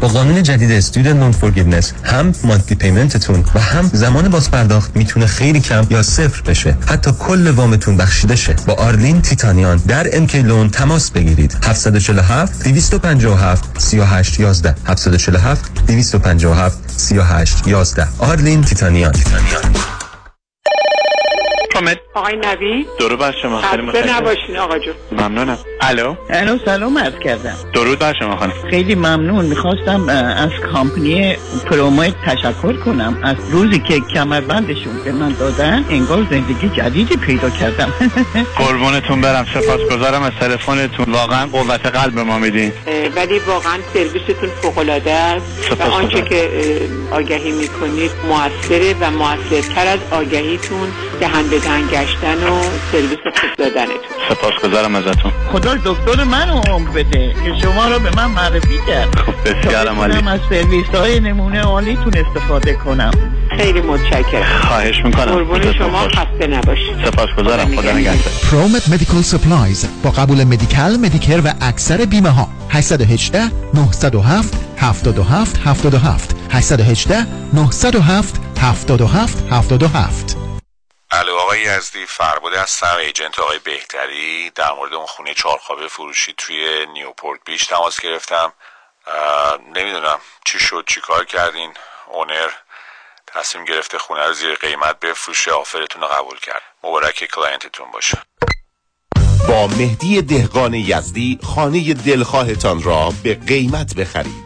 با قانون جدید Student Loan Forgiveness هم monthly payment تون و هم زمان باز پرداخت می‌تونه خیلی کم یا صفر بشه. حتی کل وامتون بخشیده شه. با آرلین تیتانیان در MK Loan تماس بگیرید. 747 257 38 11 747 257 38 11 آرلین تیتانیان, تیتانیان. حامد. آقای نوید درود بر شما. خیلی متشکرم. نباشین آقا جون. ممنونم. الو. الو سلام عرض کردم. درود بر شما خانم. خیلی ممنون. می‌خواستم از company ProMed تشکر کنم. از روزی که کمربندشون به من دادن انگار زندگی جدیدی پیدا کردم. <laughs> قربونتون برم. سپاسگزارم از تلفنتون. واقعا قوت قلب ما میدین. ولی واقعا سرویستون فوق العاده است. و. آنچه که آگهی می‌کنید موثره و موثرتر از آگهیتون دهن به دهن گشتن و سرویس خوب دادنتون. سپاسگزارم ازتون. خدا دکتر منو عمر بده که شما رو به من معرفی کرد. خب بسیارم عالی. از سرویس های نمونه عالیتون استفاده کنم. خیلی متشکرم. خواهش می‌کنم. قربون شما خسته نباشید. سپاسگزارم. خدا نگهدار. ProMed Medical Supplies با قبول Medi-Cal Medicare و اکثر بیمه ها 818 907 77 77 818 907 77 77 الو آقای یزدی فرباده هستم agent آقای بهتری در مورد اون خونه چهارخوابه فروشی توی Newport Beach تماس گرفتم. نمی‌دونم چی شد چی کار کردین؟ owner تصمیم گرفته خونه رو زیر قیمت بفروشه offer تون رو قبول کرد. مبارک client تون باشه. با مهدی دهقان یزدی خانه دلخواهتان را به قیمت بخرید.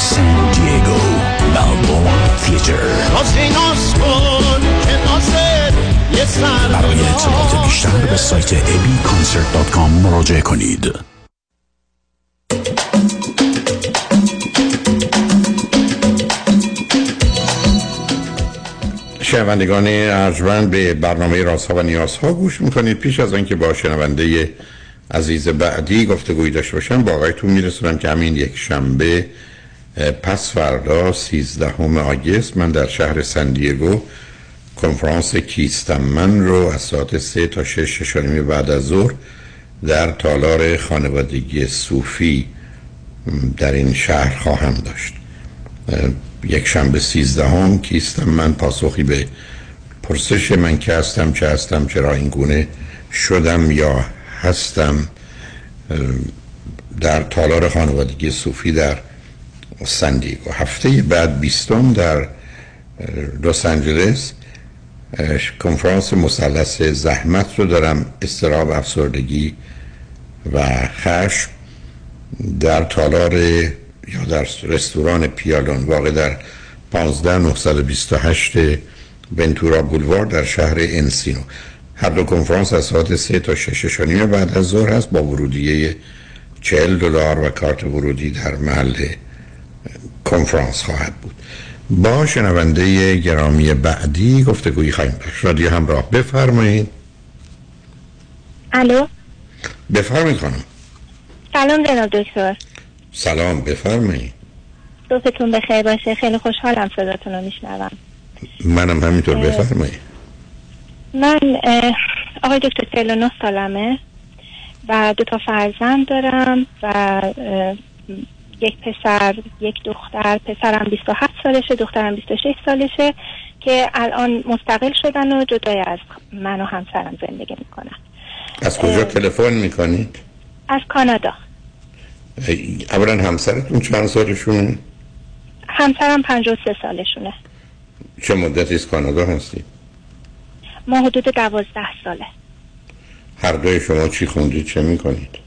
سان دیگو ملبورن تیتر برای اطلاعات بیشتر به سایت abconcert.com مراجعه کنید. شنوندگان ارجمند به برنامه رازها و نیازها گوش می‌کنید. پیش از آنکه با شنونده عزیز بعدی گفتگوی داشته باشم با آقایتون میرسونم که همین یک شنبه پس فردا 13 آگست من در شهر سندیگو کنفرانس کیستم من رو از ساعت 3 تا 6 ششانیمی بعد از ظهر در تالار خانوادگی صوفی در این شهر خواهم داشت. یک شنبه سیزدهم کیستم من پاسخی به پرسش من که هستم چه هستم چرا این گونه شدم یا هستم در تالار خانوادگی صوفی در سندیگو هفته بعد بیستم در لس آنجلس کنفرانس مثلث زحمت رو دارم استراب افسردگی و خشم در تالار یا در رستوران پیالون واقع در 15928 ونتورا بولوار در شهر انسینو. هر دو کنفرانس از ساعت 3 تا 6 شانیم بعد از ظهر هست با ورودیه 40 دلار و کارت ورودی در محل کنفرانس خواهد بود. با شنونده گرامی بعدی گفتگویی خواهیم داشت. رادیو همراه بفرمایید. الو؟ بفرمایید خانم. سلام جناب دکتر. سلام بفرمایید. صبحتون بخیر باشه. خیلی خوشحالم صداتون رو میشنوم. منم همینطور بفرمایید. من آقای دکتر 49 سالمه و دو تا فرزند دارم و یک پسر یک دختر پسرم 27 سالشه دخترم 26 سالشه که الان مستقل شدن و جدای از من و همسرم زندگی می‌کنن از کجا تلفن می‌کنید؟ از کانادا اولا همسرتون چند سالشونه؟ همسرم 53 سالشونه چه مدتی از کانادا هستید؟ ما حدود دوازده ساله هر دوی شما چی خوندید چه می‌کنید؟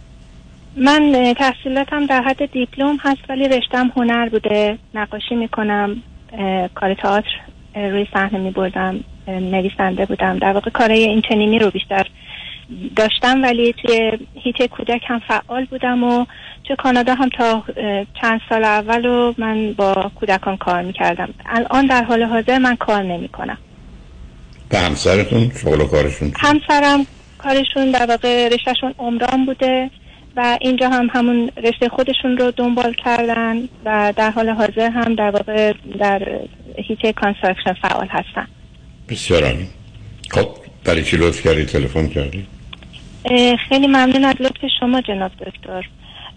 من تحصیلاتم در حد دیپلم هست ولی رشتم هنر بوده. نقاشی می‌کنم کار تئاتر روی صحنه میبردم نویسنده بودم. در واقع کارهای این چنینی رو بیشتر داشتم ولی توی هیچ کودک هم فعال بودم و چه کانادا هم تا چند سال اول و من با کودکان کار می‌کردم. الان در حال حاضر من کار نمی کنم به همسرتون؟ شغل و کارشون همسرم کارشون در واقع رشتهشون عمران بوده. و اینجا هم همون رشته خودشون رو دنبال کردن و در حال حاضر هم در واقع در هیچ construction فعال هستن. بسیار عالی. خب برای چی لطف کردی؟ تلفن کردی؟ خیلی ممنون از لطف شما جناب دکتر.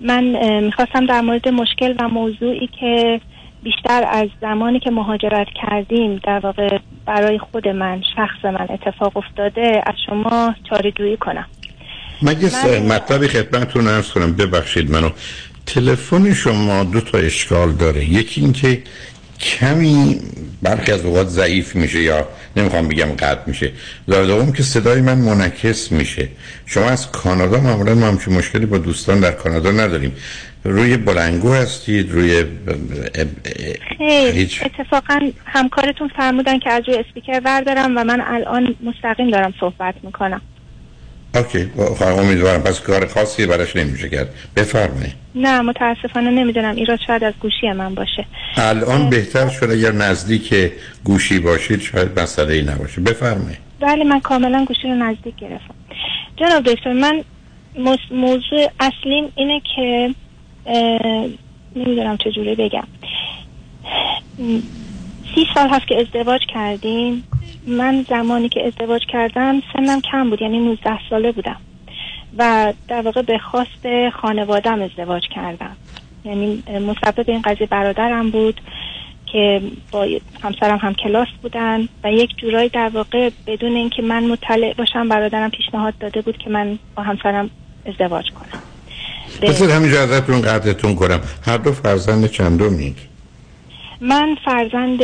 من می‌خواستم در مورد مشکل و موضوعی که بیشتر از زمانی که مهاجرت کردیم در واقع برای خود من شخص من اتفاق افتاده از شما چاره کنم. من یه مطلبی خدمتتون ارز کنم؟ ببخشید منو. تلفن شما دو تا اشکال داره. یکی اینکه کمی برخی از اوقات ضعیف میشه یا نمی‌خوام بگم قطع میشه. در دوم که صدای من منعکس میشه. شما از کانادا معمولا ما همچین مشکلی با دوستان در کانادا نداریم. روی بلنگو هستید؟ روی هیچ اتفاقا همکارتون فرمودن که از روی اسپیکر بردارم و من الان مستقیم دارم صحبت می‌کنم. اوکی. خواهم امیدوارم. پس کار خاصی براش نمیشه کرد. بفرمایید. نه متاسفانه نمی‌دونم. ایراد شاید از گوشی من باشه. الان بهتر شده اگر نزدیک گوشی باشید شاید مسئله ای نباشه. بفرمایید. بله من کاملا گوشی رو نزدیک گرفتم. جناب دکتر من موضوع اصلیم اینه که نمی‌دونم چجوری بگم. سی سال هست که ازدواج کردیم. من زمانی که ازدواج کردم سنم کم بود یعنی 19 ساله بودم. و در واقع به خواست خانوادم ازدواج کردم. یعنی مسبب این قضیه برادرم بود که با همسرم هم کلاس بودن و یک جورایی در واقع بدون اینکه من مطلع باشم برادرم پیشنهاد داده بود که من با همسرم ازدواج کنم. بذار همینجا ازتون قدرتون کنم. هر دو فرزند چندمید من فرزند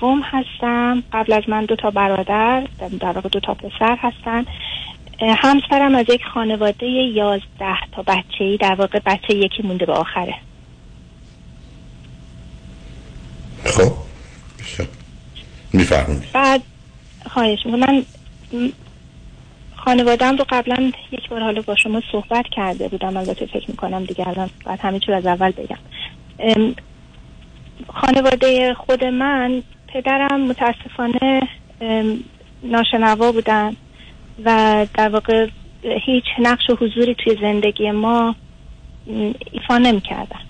سوم هستم. قبل از من دو تا برادر در واقع دو تا پسر هستن. همسرم از یک خانواده یازده تا بچه ای در واقع بچه یکی مونده به آخره. خب میفرمونی بعد خواهش من خانوادم رو قبلا یک بار حالا با شما صحبت کرده بودم. البته فکر می‌کنم دیگه الان باید همه از اول بگم. خانواده خود من پدرم متاسفانه ناشنوا بودن و در واقع هیچ نقش و حضوری توی زندگی ما ایفا نمی کردن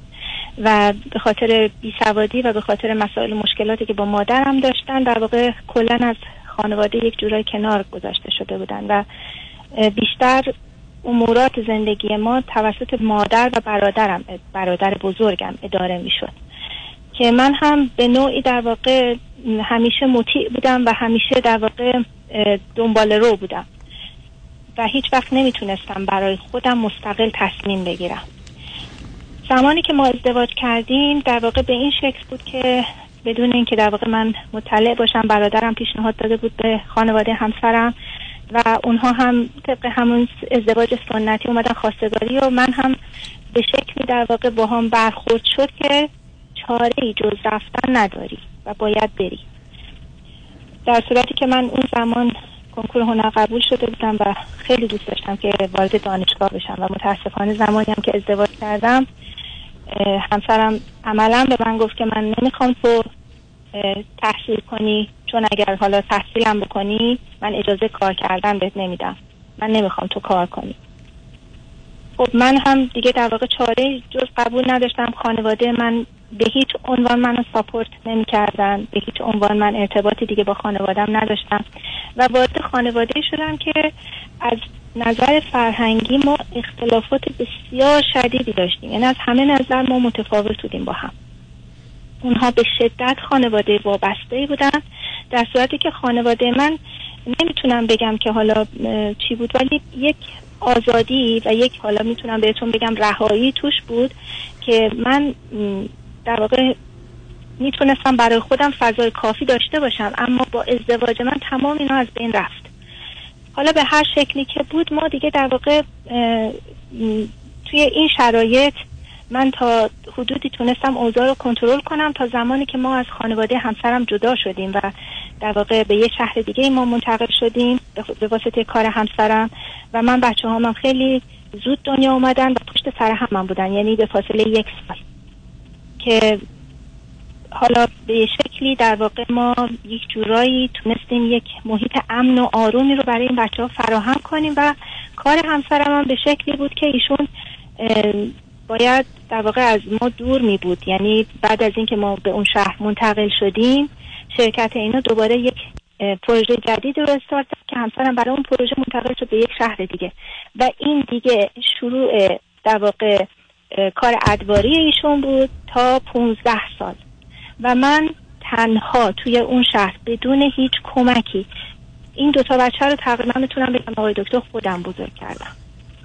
و به خاطر بیسوادی و به خاطر مسائل مشکلاتی که با مادرم داشتن در واقع کلا از خانواده یک جورای کنار گذاشته شده بودن و بیشتر امورات زندگی ما توسط مادر و برادرم برادر بزرگم اداره می شد که من هم به نوعی در واقع همیشه مطیع بودم و همیشه در واقع دنبال رو بودم. و هیچ وقت نمی‌تونستم برای خودم مستقل تصمیم بگیرم. زمانی که ما ازدواج کردیم در واقع به این شکل بود که بدون اینکه در واقع من مطلع باشم برادرم پیشنهاد داده بود به خانواده همسرم و اونها هم طبق همون ازدواج سنتی اومدن خواستگاری و من هم به شکلی در واقع با هم برخورد شد که چاره ای جز رفتن نداری و باید بری. در صورتی که من اون زمان کنکور هنر قبول شده بودم و خیلی دوست داشتم که وارد دانشگاه بشم و متاسفانه زمانی هم که ازدواج کردم همسرم عملا به من گفت که من نمی‌خوام تو تحصیل کنی چون اگر حالا تحصیلم بکنی من اجازه کار کردن بهت نمیدم. من نمی‌خوام تو کار کنی. خب من هم دیگه در واقع چاره جز قبول نداشتم. خانواده من به هیچ عنوان منو ساپورت نمی کردن به هیچ عنوان من ارتباطی دیگه با خانوادم نداشتم. و وارد خانواده شدم که از نظر فرهنگی ما اختلافات بسیار شدیدی داشتیم. یعنی از همه نظر ما متفاوت بودیم با هم. اونها به شدت خانواده وابسته بودن. در صورتی که خانواده من نمی‌تونم بگم که حالا چی بود ولی یک آزادی و یک حالا می‌تونم بهتون بگم رهایی توش بود که من در واقع می‌تونستم برای خودم فضای کافی داشته باشم اما با ازدواج من تمام اینا از بین رفت. حالا به هر شکلی که بود ما دیگه در واقع توی این شرایط من تا حدودی تونستم اوضاع رو کنترل کنم تا زمانی که ما از خانواده همسرم جدا شدیم و در واقع به یه شهر دیگه ما منتقل شدیم به واسطه کار همسرم. و من بچه هم خیلی زود دنیا اومدن و پشت سر هم من بودن یعنی به فاصله یک سال. که حالا به شکلی در واقع ما یک جورایی تونستیم یک محیط امن و آرومی رو برای این بچه ها فراهم کنیم و کار همسرم هم به شکلی بود که ایشون باید در واقع از ما دور می بود. یعنی بعد از اینکه ما به اون شهر منتقل شدیم شرکت اینا دوباره یک پروژه جدید رو استارت که همسرم برای اون پروژه منتقل شد به یک شهر دیگه. و این دیگه شروع در واقع کار ادواری ایشون بود تا 15 سال. و من تنها توی اون شهر بدون هیچ کمکی این دوتا بچه رو تقریبا می‌تونم بگم آقای دکتر خودم بزرگ کردم.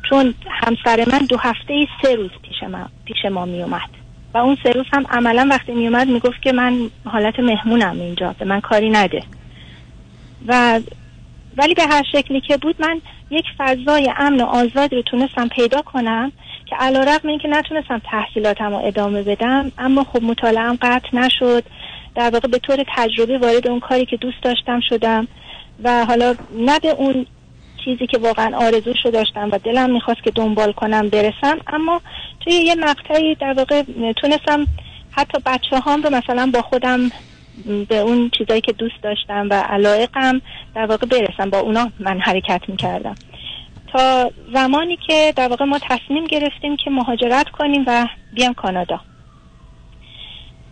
چون همسر من دو هفته ای سه روز پیش ما, پیش ما می اومد و اون سه روز هم عملا وقتی می اومد می گفت که من حالت مهمونم اینجا به من کاری نده. و ولی به هر شکلی که بود من یک فضای امن و آزادی رو تونستم پیدا کنم که علا رقم این که نتونستم تحصیلاتم رو ادامه بدم اما خب مطالعم قطع نشد. در واقع به طور تجربه وارد اون کاری که دوست داشتم شدم. و حالا نه به اون چیزی که واقعا آرزوشو داشتم و دلم می‌خواست که دنبال کنم برسم. اما توی یه مقطعی در واقع تونستم حتی بچه هام رو مثلا با خودم به اون چیزایی که دوست داشتم و علایقم در واقع برسم با اونا من حرکت می‌کردم. تا زمانی که در واقع ما تصمیم گرفتیم که مهاجرت کنیم و بیام کانادا.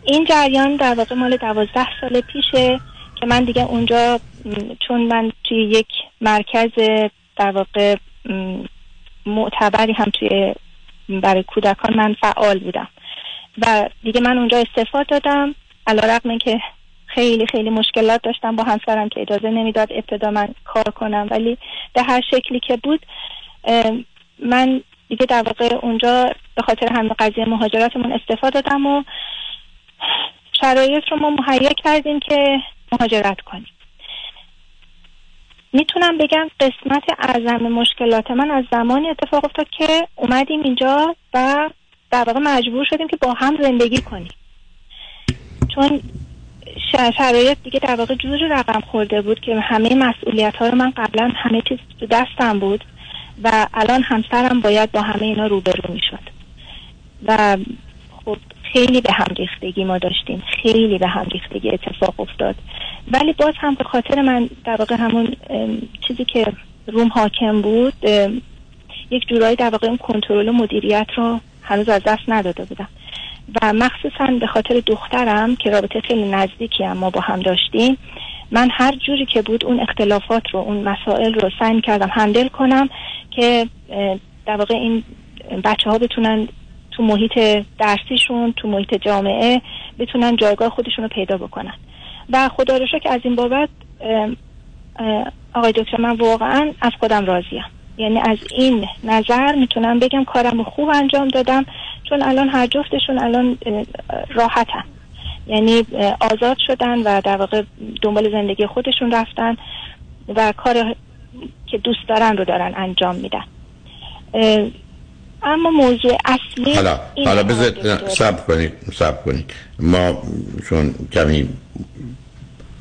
این جریان در واقع مال دوازده سال پیشه. که من دیگه اونجا چون من توی یک مرکز در واقع معتبری هم توی برای کودکان من فعال بودم. و دیگه من اونجا استفاده دادم علا رقم که خیلی خیلی مشکلات داشتم با همسرم که اجازه نمی‌داد ابتدا من کار کنم. ولی به هر شکلی که بود من دیگه در واقع اونجا به خاطر همین قضیه مهاجراتمون استفاده دادم و شرایط رو ما مهیا کردیم که مهاجرت کنیم. می‌تونم بگم قسمت اعظم مشکلات من از زمانی اتفاق افتاد که اومدیم اینجا و در واقع مجبور شدیم که با هم زندگی کنیم. چون شرایط دیگه در واقع جوری رقم خورده بود که همه مسئولیت ها رو من قبلا همه چیز تو دستم بود و الان همسرم باید با همه اینا روبرو می شد و خب خیلی به هم ریختگی ما داشتیم. خیلی به هم ریختگی اتفاق افتاد. ولی باز هم به خاطر من در واقع همون چیزی که روم حاکم بود یک جورایی در واقع اون کنترل و مدیریت رو هنوز از دست نداده بودم. و مخصوصا به خاطر دخترم که رابطه خیلی نزدیکی هم ما با هم داشتیم من هر جوری که بود اون اختلافات رو اون مسائل رو سعی کردم هندل کنم که در واقع این بچه ها بتونن تو محیط درسیشون تو محیط جامعه بتونن جایگاه خودشون رو پیدا بکنن. و خدا رو شکر از این بابت آقای دکتر من واقعا از خودم راضیم. یعنی از این نظر می‌تونم بگم کارم رو خوب انجام دادم چون الان هر جفتشون الان راحتن. یعنی آزاد شدن و در واقع دنبال زندگی خودشون رفتن و کار که دوست دارن رو دارن انجام میدن. اما موضوع اصلی حالا حالا بذارید. نه، صبر کنید صبر کنید. ما چون کمی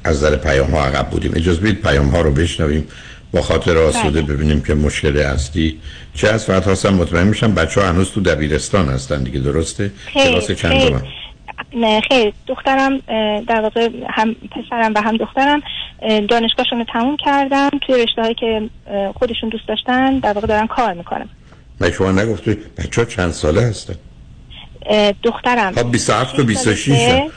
از در پیام ها عقب بودیم. اجازه بدید پیام ها رو بشنویم با خاطر آسوده بله. ببینیم که مشکل اصلی چه است. فقط خواستم مطمئن میشم بچه ها هنوز تو دبیرستان هستن دیگه درسته؟ کلاس چند دومن؟ نه خیر. دخترم در واقع هم پسرم و هم دخترم اه، دانشگاهشون رو تموم کردن. توی رشته هایی که خودشون دوست داشتن در واقع دارن کار می‌کنن. من شما نگفتید بچه ها چند ساله هستن؟ دخترم. خب 27 و 26 سالشه.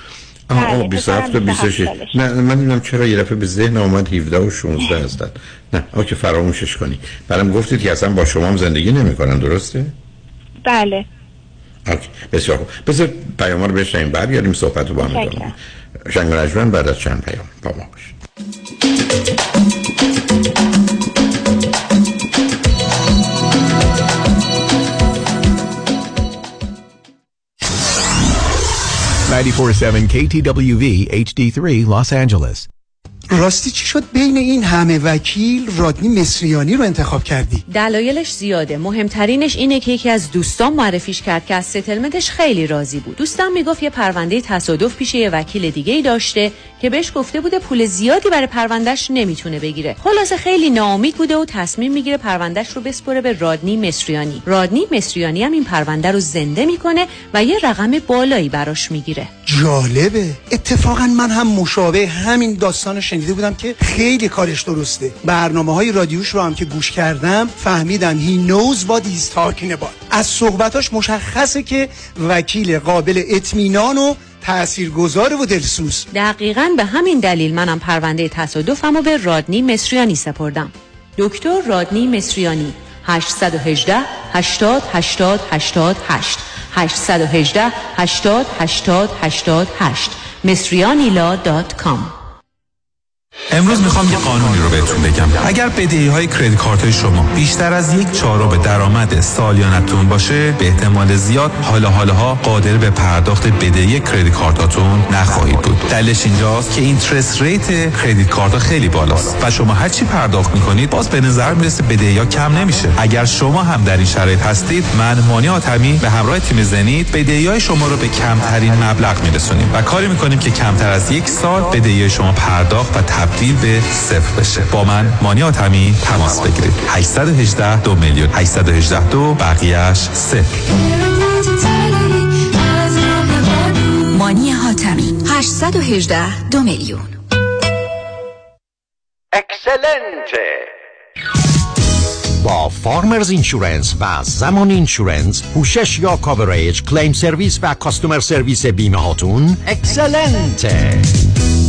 آه بله، آه 27 و پسرم 26 سالشه. نه من نمی‌دونم چرا یه دفعه به ذهن اومد 17 و 16 هستن. نه اوکی فراموشش کنی. برام گفتید که اصلا با شما هم زندگی نمی‌کنن درسته؟ بله. اوکی بسیار خوب. بذار پیام ها رو بشنیم برگردیم صحبت رو با هم ادامه. بدیم. شنگ و بعد از چند پیام با ما باشید. 947 KTWV HD3 Los Angeles. راستی چی شد بین این همه وکیل رادنی مصریانی رو انتخاب کردی؟ دلایلش زیاده. مهمترینش اینه که یکی از دوستان معرفیش کرد که از ستلمنتش خیلی راضی بود. دوستم می‌گفت یه پرونده تصادف پیش یه وکیل دیگه ای داشته که بهش گفته بوده پول زیادی برای پروندهش نمی‌تونه بگیره. خلاصه خیلی ناامید بوده و تصمیم می‌گیره پروندهش رو بسپره به رادنی مصریانی. رادنی مصریانی هم این پرونده رو زنده می‌کنه و یه رقم بالایی براش می‌گیره. جالبه. اتفاقا من هم مشابه همین داستان شنیده بودم که خیلی کارش درسته. برنامه های رادیوش رو هم که گوش کردم فهمیدم he knows what he's talking about. از صحبتاش مشخصه که وکیل قابل اطمینان و تاثیرگذار و دلسوز. دقیقا به همین دلیل منم پرونده تصادفم رو به رادنی مصریانی سپردم. دکتر رادنی مصریانی 818 80 80 88 818 80 80 88 mesrianilaw.com امروز می‌خوام یه قانونی رو بهتون بگم. اگر بدهی های credit card های شما بیشتر از یک چهارم درآمد سالیانتون باشه به احتمال زیاد حالا حالاها قادر به پرداخت بدهی credit card اتون نخواهید بود. دلیلش اینجاست که interest rate credit card خیلی بالاست و شما هر چی پرداخت می‌کنید باز به نظر می‌رسه بدهی ها کم نمیشه. اگر شما هم در این شرایط هستید من مانی آتمی به همراه تیم زنید بدهی های شما رو به کمترین مبلغ میرسونیم و کاری می‌کنیم که کمتر از یک سال بدهی شما پرداخت و تبدیل به صفر بشه. با من مانی حاتمی تماس بگیرید. 818 دو میلیون. 818 دو بقیهش صفر مانی حاتمی. 818 دو میلیون. excellent ه با Farmers Insurance و زمانی Insurance پوشش یا coverage claim service و customer service بیمه هاتون excellent ه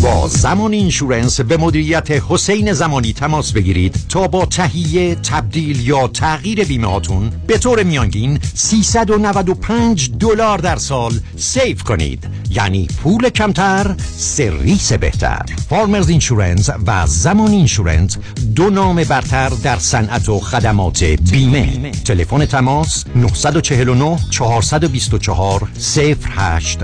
با زمانی Insurance به مدیریت حسین زمانی تماس بگیرید تا با تهیه تبدیل یا تغییر بیمه به طور میانگین 395 دلار در سال save کنید. یعنی پول کمتر سرویس بهتر. Farmers Insurance و زمانی Insurance دو نام برتر در صنعت و خدمات بیمه. تلفن تماس 949 424 08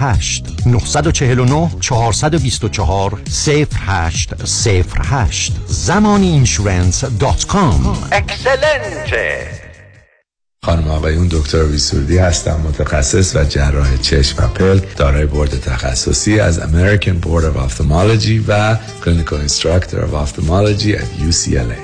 08 949 424 08 08 زمانی Insurance dot com excellent ه خانم آقایون دکتر وی سرودی هستم متخصص و جراح چشم و پلک دارای بورد تخصصی از American Board of Ophthalmology و Clinical Instructor of Ophthalmology at UCLA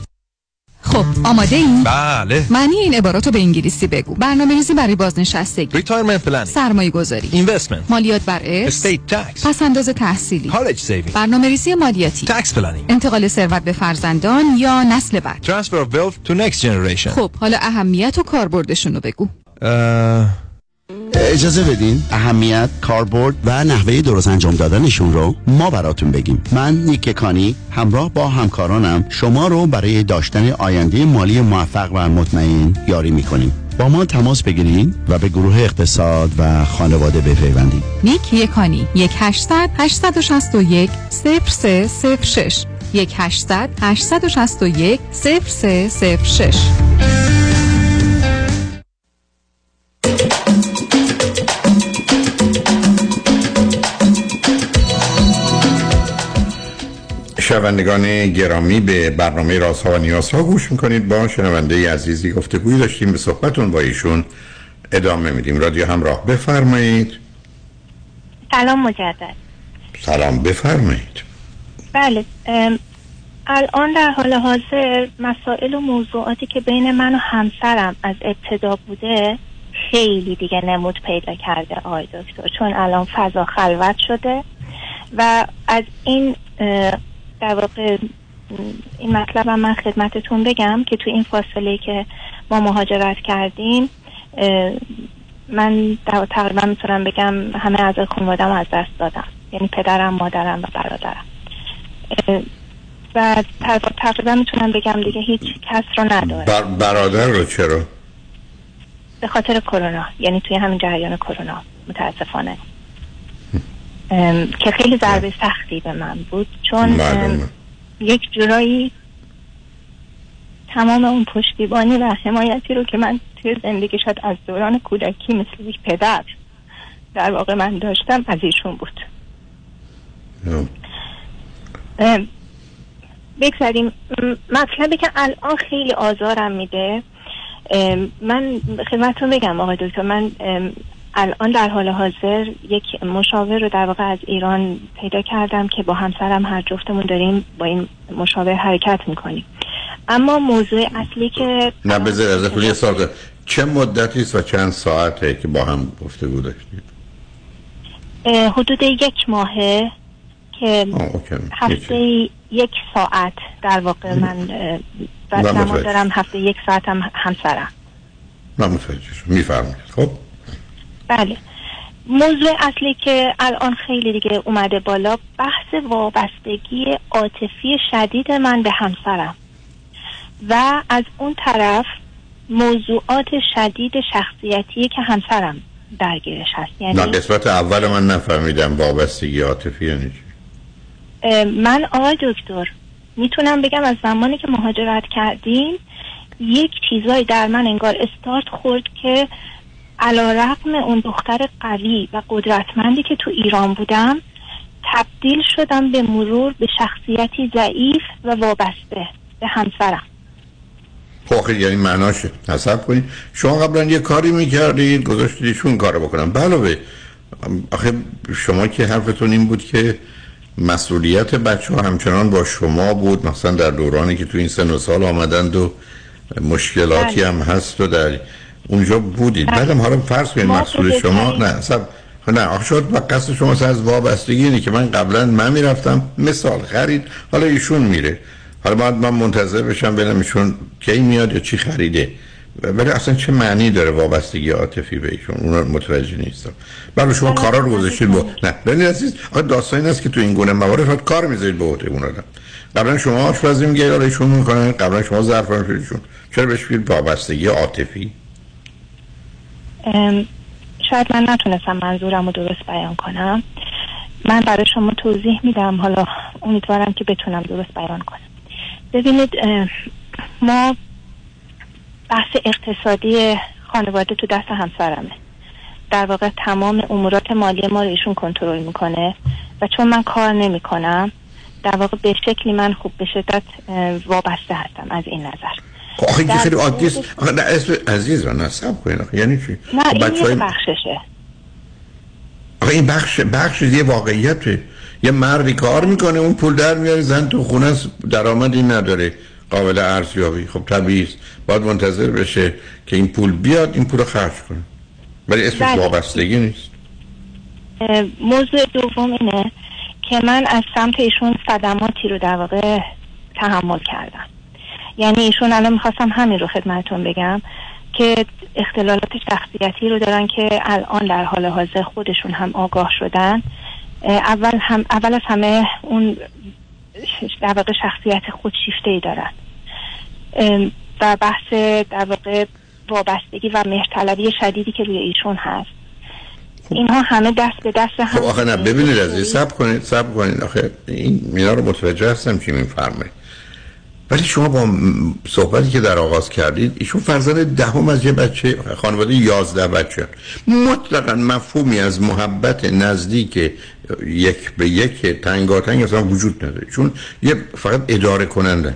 خب آماده این؟ بله. معنی این عبارات رو به انگلیسی بگو. برنامه ریزی برای بازنشستگی retirement planning سرمایه گذاری investment مالیات بر ارث estate tax پس انداز تحصیلی. college saving برنامه ریزی مالیاتی. tax planning انتقال ثروت به فرزندان یا نسل بعد. transfer of wealth to next generation خب حالا اهمیت و کاربردشون رو بگو اجازه بدین. اهمیت کاربرد و نحوه درست انجام دادنشون رو ما براتون بگیم. من نیک کانی همراه با همکارانم شما رو برای داشتن آینده مالی موفق و مطمئن یاری می‌کنیم. با ما تماس بگیرید و به گروه اقتصاد و خانواده بپیوندید نیک یکانی یک 800 861 0306 یک 800 861 0306 شنوندگان گرامی به برنامه رازها و نیازها گوش می‌کنید. با شنونده عزیزی گفتگوی داشتیم. به صحبتون با ایشون ادامه میدیم. رادیو همراه بفرمایید. سلام مجدد. سلام بفرمایید. بله الان در حال حاضر مسائل و موضوعاتی که بین من و همسرم از ابتدا بوده خیلی دیگه نمود پیدا کرده آقای دکتر چون الان فضا خلوت شده و از این در واقع این مطلب هم من خدمتتون بگم که تو این فاصله که ما مهاجرت کردیم من تقریبا می‌تونم بگم همه از خانوادم از دست دادم یعنی پدرم مادرم و برادرم. و تق- تقریبا می‌تونم بگم دیگه هیچ کس رو نداره. بر برادر رو چرا؟ به خاطر کرونا یعنی توی همین جریان کرونا متاسفانه. که خیلی ضربه سختی به من بود. چون یک جورایی تمام اون پشتیبانی و حمایتی رو که من توی زندگی شاید از دوران کودکی مثل یک پدر در واقع من داشتم از ایشون بود. بگذاریم. مطلبی که الان خیلی آزارم میده من خدمتتون بگم آقای دکتر. من الان در حال حاضر یک مشاور رو در واقع از ایران پیدا کردم که با همسرم هر جفتمون داریم با این مشاور حرکت می‌کنیم. اما موضوع اصلی که نه بذار ازتون یه سال چه مدتی است و چند ساعته که با هم گفتگو داشتید؟ حدود یک ماهه که. هفته یک ساعت. در واقع من زمان. دارم هفته یک ساعت هم همسرم. من متوجه شدم. میفرمایید. خب؟ بله. موضوع اصلی که الان خیلی دیگه اومده بالا بحث وابستگی عاطفی شدید من به همسرم. و از اون طرف موضوعات شدید شخصیتی که همسرم درگیرش هست. نه یعنی قسمت اول من نفهمیدم وابستگی عاطفی یعنی چی. من آقای دکتر می‌تونم بگم از زمانی که مهاجرت کردیم یک چیزایی در من انگار استارت خورد که علا رقم اون دختر قوی و قدرتمندی که تو ایران بودم تبدیل شدم به مرور به شخصیتی ضعیف و وابسته به همسرم. خب یعنی معناش حساب کنید شما قبلا یه کاری می‌کردید گذاشتید ایشون کارو بکنم علاوه آخه شما که حرفتون این بود که مسئولیت بچه ها همچنان با شما بود مثلا در دورانی که تو این سن و سال آمدند و مشکلاتی بله. هم هست و در اونجا بودید. بله. بعدم حالا فرض کنید بزرگترین- شما نه اصلا نه آخه شد و قصد شما اصلا از وابستگی اینه که من قبلا من می‌رفتم. مثال خرید. حالا ایشون میره. حالا باید من منتظر بشم ببینم ایشون کی میاد یا چی خریده. ولی اصلا چه معنی داره وابستگی عاطفی به ایشون؟ اون رو متوجه نیستم. برای شما کارا رو گذاشتید با نه. ببینید عزیز آخه داستان این است که تو این گونه موارد فقط کار می‌ذارید به عهده اون آدم. قبلا شما آشپزی میگه حالا ایشون می‌کنه. قبلا شما ظرف ایشون. چرا بهش میگید وابستگی عاطفی؟ شاید من نتونستم منظورم رو درست بیان کنم. من برای شما توضیح میدم. حالا امیدوارم که بتونم درست بیان کنم. ببینید ما بحث اقتصادی خانواده تو دست همسرمه. در واقع تمام امورات مالی ما رو ایشون کنترل می‌کنه و چون من کار نمی‌کنم در واقع به شکلی من خوب به شدت وابسته هستم از این نظر. آخه این که خیلی مورد- آخه نه اسم عزیز رو نصب کنید آخه یعنی چی؟ نه خب این بچه‌های- یک بخششه. آخه این بخش بخش یه واقعیته یه مردی کار می‌کنه اون پول در میاره زن تو خونه است درآمدی نداره قابل ارزیابی. خب طبیعی است. باید منتظر بشه که این پول بیاد این پول رو خرج کنه. ولی اسمش بله. وابستگی نیست. موضوع دوم اینه که من از سمت ایشون صدماتی رو در واقع تحمل کردم. یعنی ایشون الان می‌خواستم همین رو خدمتون بگم که اختلالات شخصیتی رو دارن که الان در حال حاضر خودشون هم آگاه شدن. اول هم اول از همه اون در واقع شخصیت خودشیفته ای دارن. و بحث در واقع وابستگی و مهرطلبی شدیدی که روی ایشون هست. اینها همه دست به دست هم خب آخه نه ببینید عزیز سب کنید سب کنید. آخه این مینا رو متوجه هستم چی میفرمایید. ولی شما با صحبتی که در آغاز کردید ایشون فرزند دهم از یه بچه خانواده یازده بچه. مطلقا مفهومی از محبت نزدیک یک به یک تنگاتنگ اصلا وجود نداره. چون یه فقط اداره کننده.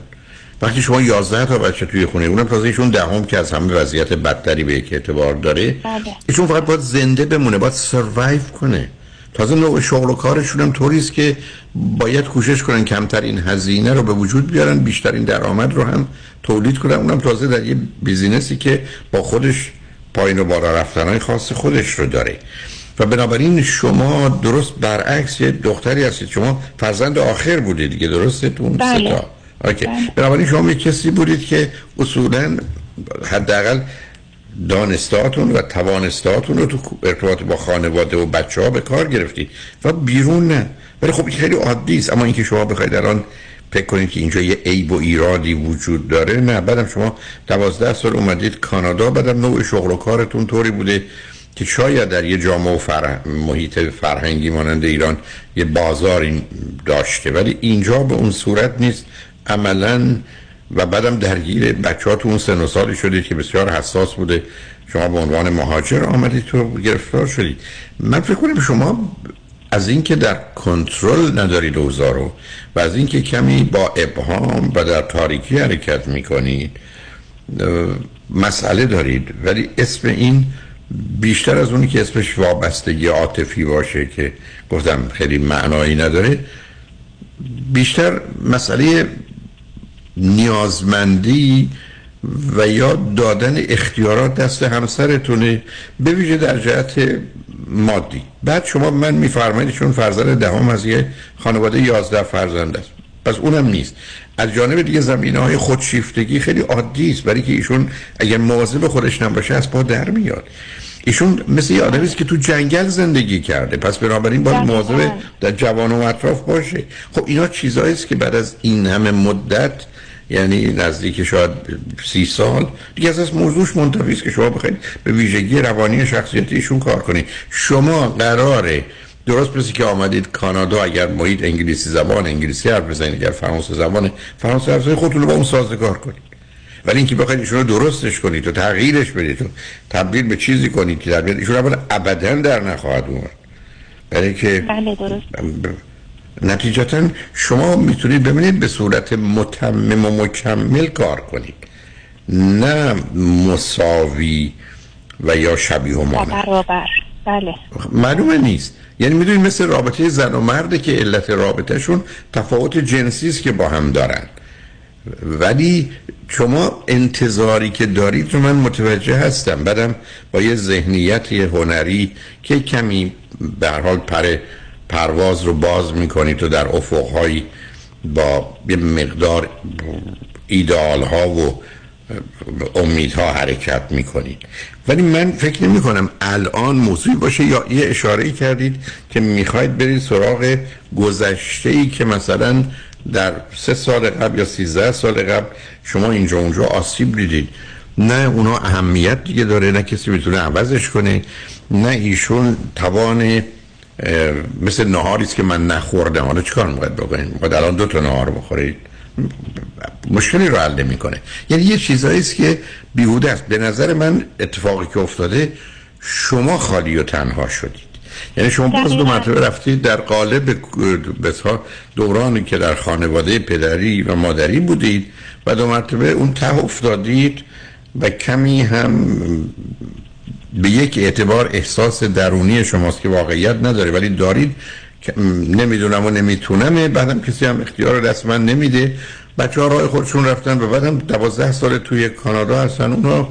وقتی شما 11 تا بچه توی خونه اونم تازه ایشون دهم که از همه وضعیت بدتری به یک اعتبار داره. بله. ایشون فقط باید زنده بمونه باید سروایو کنه. تازه نوع شغل و کارشون هم طوری است که باید کوشش کنن کمترین هزینه رو به وجود بیارن بیشترین درآمد رو هم تولید کنن. اونم تازه در یه business ی که با خودش پایین و بالا رفتنهای خاص خودش رو داره. و بنابراین شما درست برعکس یه دختری هستید. شما فرزند آخر بودید دیگه درسته تو اون بله. سه تا. okay. بنابراین شما یک کسی بودید که اصولا حداقل دانستاتون و توانستاتون رو تو ارتباط با خانواده و بچه ها به کار گرفتید و بیرون نه. ولی خب این خیلی عادی است. اما اینکه شما بخواید الان فکر کنید که اینجا یه عیب و ایرادی وجود داره نه. بعدم شما دوازده سال اومدید کانادا بعدم نوع شغل و کارتون طوری بوده که شاید در یه جامعه و فرح... محیط فرهنگی مانند ایران یه بازاری داشته. ولی اینجا به اون صورت نیست. عملا و بعدم درگیر بچه ها تو اون سن و سالی شدید که بسیار حساس بوده. شما به عنوان مهاجر آمدید تو گرفتار شدید من فکر کنم شما از اینکه در کنترل ندارید اوضاع و از اینکه کمی با ابهام و در تاریکی حرکت می‌کنید مسئله دارید. ولی اسم این بیشتر از اونی که اسمش وابستگی عاطفی باشه که گفتم خیلی معنایی نداره بیشتر مسئله نیازمندی و یا دادن اختیارات دست همسرتونه به ویژه در جهت مادی. بعد شما من میفرمایید چون فرزند دهم از یه خانواده یازده فرزند است. پس اونم نیست. از جانب دیگه زمینه های خودشیفتگی خیلی عادی است. برای که ایشون اگر مواظب خودش نباشه از پا در میاد. ایشون مثل یه آدمی است که تو جنگل زندگی کرده. پس بنابراین باید مواظب در جوان و اطراف باشه. خب اینا چیزایی است که بعد از این همه مدت یعنی نزدیک شاید سی سال. دیگه از از موضوعش منتفی است که شما بخواید به ویژگی روانی شخصیتی ایشون کار کنید. شما قراره درست مثل که آمدید کانادا اگر محیط انگلیسی زبان انگلیسی حرف بزنید اگر فرانسه زبان فرانسه حرف بزنید خودتون رو با اون سازگار کنید. ولی اینکه بخواید ایشون رو درستش کنید و تغییرش بدید و تبدیل به چیزی کنید که در بیاد ایشون ابدا در نخواهد اومد. برای که بله درست. نتیجتا شما می‌تونید ببینید به صورت متمم و مکمل کار کنید. نه مساوی و یا شبیه و برابر. بله. معلومه نیست. یعنی می‌دونید مثل رابطه زن و مرده که علت رابطهشون تفاوت جنسی است که با هم دارن. ولی شما انتظاری که دارید رو من متوجه هستم. بعدم با یه ذهنیت هنری که کمی به هر حال پر پرواز رو باز می‌کنید و در افقهایی با یه مقدار ایدئال ها و امیدها حرکت می‌کنید ولی من فکر نمی کنم الان موضوعی باشه یا یه اشاره کردید که می‌خواید برید سراغ گذشته ای که مثلا در سه سال قبل یا سیزده سال قبل شما اینجا اونجا آسیب دیدید. نه اونا اهمیت دیگه داره نه کسی می‌تونه عوضش کنه نه ایشون توان مثل نهاری که من نخوردم. حالا چیکار می‌خواید بکنید؟ می‌خواید الان دو تا نهار بخورید؟ مشکلی رو حل نمی‌کنه. یعنی یه چیزایی است که بیهوده است. به نظر من اتفاقی که افتاده شما خالی و تنها شدید. یعنی شما باز دو مرتبه رفتید در قالب دورانی که در خانواده پدری و مادری بودید و دو مرتبه اون ته افتادید و کمی هم به یک اعتبار احساس درونی شماست که واقعیت نداره. ولی دارید که نمی‌دونم و نمی‌تونم بعدم کسی هم اختیار من نمیده. بچه ها راه خودشون رفتن و بعدم دوازده سال توی کانادا هستن. اونا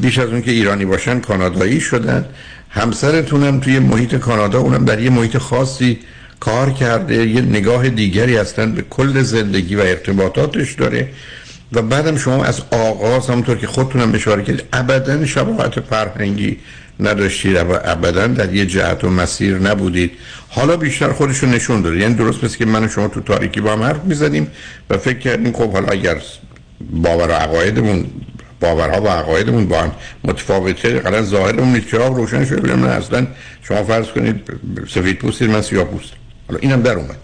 بیش از اون که ایرانی باشن کانادایی شدن. همسرتون هم توی محیط کانادا اونم در یه محیط خاصی کار کرده. یه نگاه دیگری هستن. به کل زندگی و ارتباطاتش داره. و بعدم شما از آغاز همونطور که خودتونم اشاره کردید ابدا شباهت فرهنگی نداشتید و ابدا در یه جهت و مسیر نبودید. حالا بیشتر خودشو نشون داده یعنی درست مثل که من و شما تو تاریکی با هم حرف می‌زدیم و فکر کردیم خب حالا اگر باور و عقایدمون باورها و عقایدمون با هم متفاوته قرار ظاهرمون نیست. چراغ روشن شده نه اصلا شما فرض کنید سفید پوستید من سیاه پوست حالا اینم در اومد.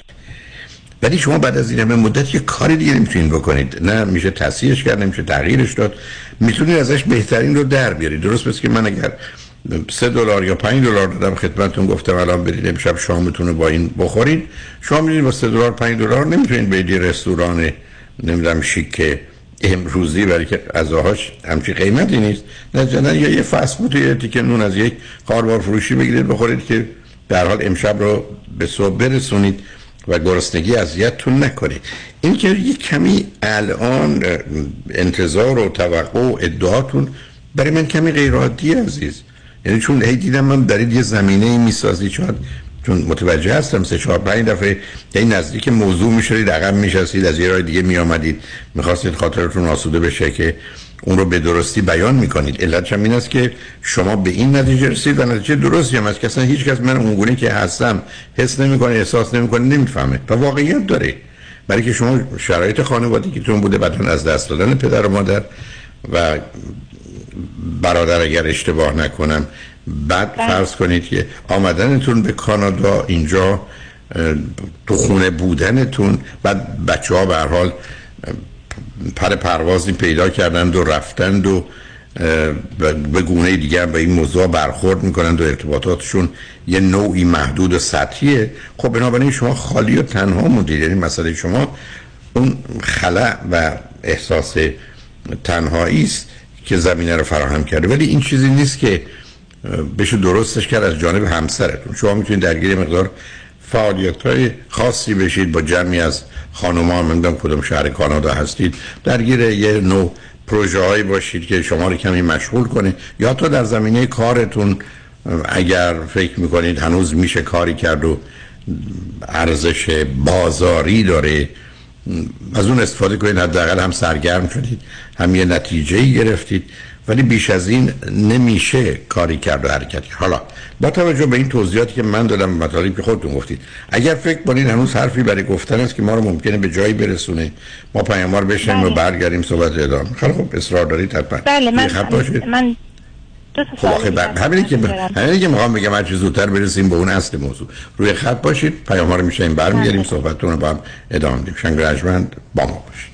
ولی شما بعد از این همه مدت یه کاری دیگه نمی‌تونید بکنید. نه میشه تصحیحش کرد نمیشه تغییرش داد. می‌تونید ازش بهترین رو در بیارید. درست پس که من اگر سه دلار یا پنج دلار دادم خدمتتون گفتم الان برید امشب شامتون رو با این بخورید. شما می‌دونید با سه دلار پنج دلار نمی‌تونید برید یه رستوران نمی‌دونم شیک امروزی برای که غذاهاش همچی قیمتی نیست. نه یا یه فست فود یه تیکه نون از یک کاربار فروشی بگیرید بخورید که در حال امشب رو به صبح برسونید. و گرسنگی اذیتتون نکنه این که یه کمی الان انتظار و توقع و ادعاتون برای من کمی غیر عادی عزیز. یعنی چون هی دیدم من دارید یه زمینه می‌سازی چون چون متوجه هستم سه چهار پنج دفعه این نزدیک موضوع می‌شدید عقب میشستید از یه راه دیگه میآمدید. می‌خواستید خاطرتون آسوده بشه که اون رو به درستی بیان می‌کنید. علت هم این است که شما به این نتیجه رسید و نتیجه درستی هم است که اصلا هیچ کس من اونگونه که هستم حس نمی‌کنه احساس نمی‌کنه نمی‌فهمه و واقعیت داره. برای که شما شرایط خانوادگیتون بوده بعدا از دست دادن پدر و مادر و برادر اگر اشتباه نکنم بعد فرض کنید که آمدنتون به کانادا اینجا تو خونه بودنتون بعد بچه ها به حال پر پروازی پیدا کردند و رفتند و به گونه دیگر به این موضوع برخورد می‌کنند و ارتباطاتشون یه نوعی محدود و سطحیه. خب بنابراین شما خالی و تنها موندید. یعنی مسئله شما اون خلع و احساس تنهایی است که زمینه رو فراهم کرده. ولی این چیزی نیست که بشه درستش کرد از جانب همسرتون. شما می‌تونید درگیر مقدار فعالیت های خاصی بشید با جمعی از ها من کدوم شهر کانادا هستید. درگیر یه نوع پروژه هایی باشید که شما رو کمی مشغول کنه. یا تا در زمینه کارتون اگر فکر می‌کنید هنوز میشه کاری کرد و ارزش بازاری داره از اون استفاده کنید حداقل هم سرگرم شدید هم یه نتیجه گرفتید. ولی بیش از این نمیشه کاری کرد و حرکتی حالا با توجه به این توضیحاتی که من دادم مطالبی که خودتون گفتید اگر فکر کنید هنوز حرفی برای گفتن است که ما رو ممکنه به جایی برسونه ما پیاموار بشیم بله. و برگردیم صحبت ادامه خیلی خب اصرار دارید حتما. بله من من تا خب همینی که همینی که می‌خوام بگم هر زودتر برسیم به اون اصل موضوع. روی خط باشید پیام ها رو میشیم برمیگردیم بله. صحبتتون رو با هم ادامه میدیم. شنگ با ما باشید.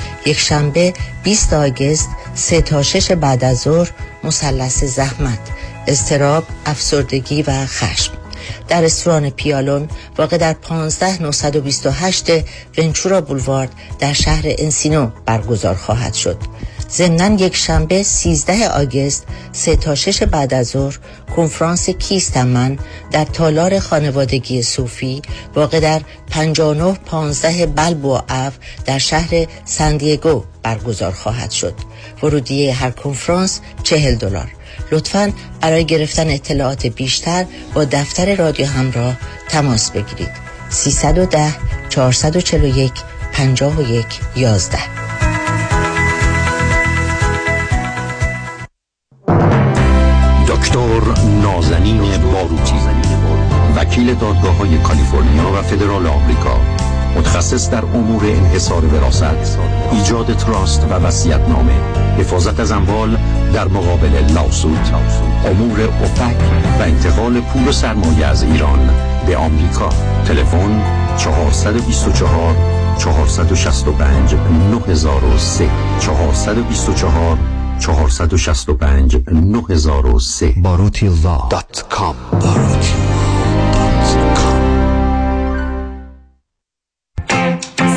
یک شنبه 20 آگست 3 تا 6 بعد از ظهر مثلث زحمت اضطراب افسردگی و خشم. در رستوران پیالون واقع در 15928 ونچورا بولوارد در شهر انسینو برگزار خواهد شد. ضمنا یک شنبه 13 آگست 3 تا 6 بعد از ظهر کنفرانس کیستم من در تالار خانوادگی صوفی واقع در 5915 بلبو اف در شهر سندیگو برگزار خواهد شد. ورودیه هر کنفرانس 40 دلار. لطفا برای گرفتن اطلاعات بیشتر با دفتر رادیو همراه تماس بگیرید. 310 441 51 11 دکتر نازنین باروتی وکیل دادگاه های کالیفرنیا و فدرال آمریکا متخصص در امور انحصار وراثت ایجاد تراست و نامه حفاظت از اموال در مقابل لاسود امور اوپک و انتقال پول و سرمایه از ایران به آمریکا. تلفن 424 465 9003 424 465 9003 باروتی دات کام. باروتی.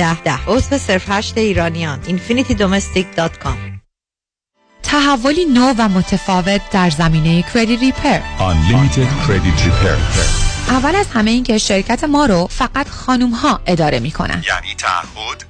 ده ده. عضو صفر هشت ایرانیان infinitydomestic.com تحولی نو و متفاوت در زمینه کردی ریپر Unlimited Credit Repair. اول از همه این که شرکت ما رو فقط خانوم ها اداره می کنن. یعنی تعهد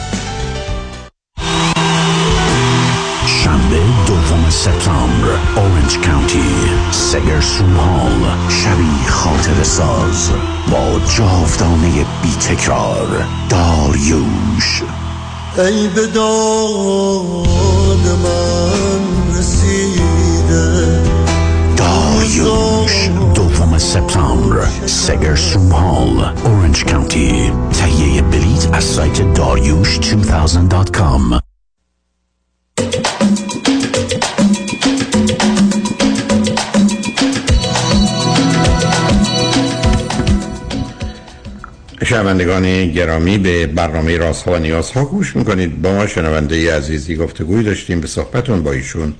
دوم سپتامبر اورنج کانتی سگرسون هال شبی خاطر ساز با جاودانه بی تکرار داریوش ای به داد من رسیده داریوش دوم سپتامبر سگرسون هال اورنج کانتی تهیه بلیت از سایت داریوش 2000.com شنوندگان گرامی به برنامه راست ها و نیاز ها گوش می‌کنید. با ما شنونده عزیزی گفتگوی داشتیم. به صحبتون با ایشون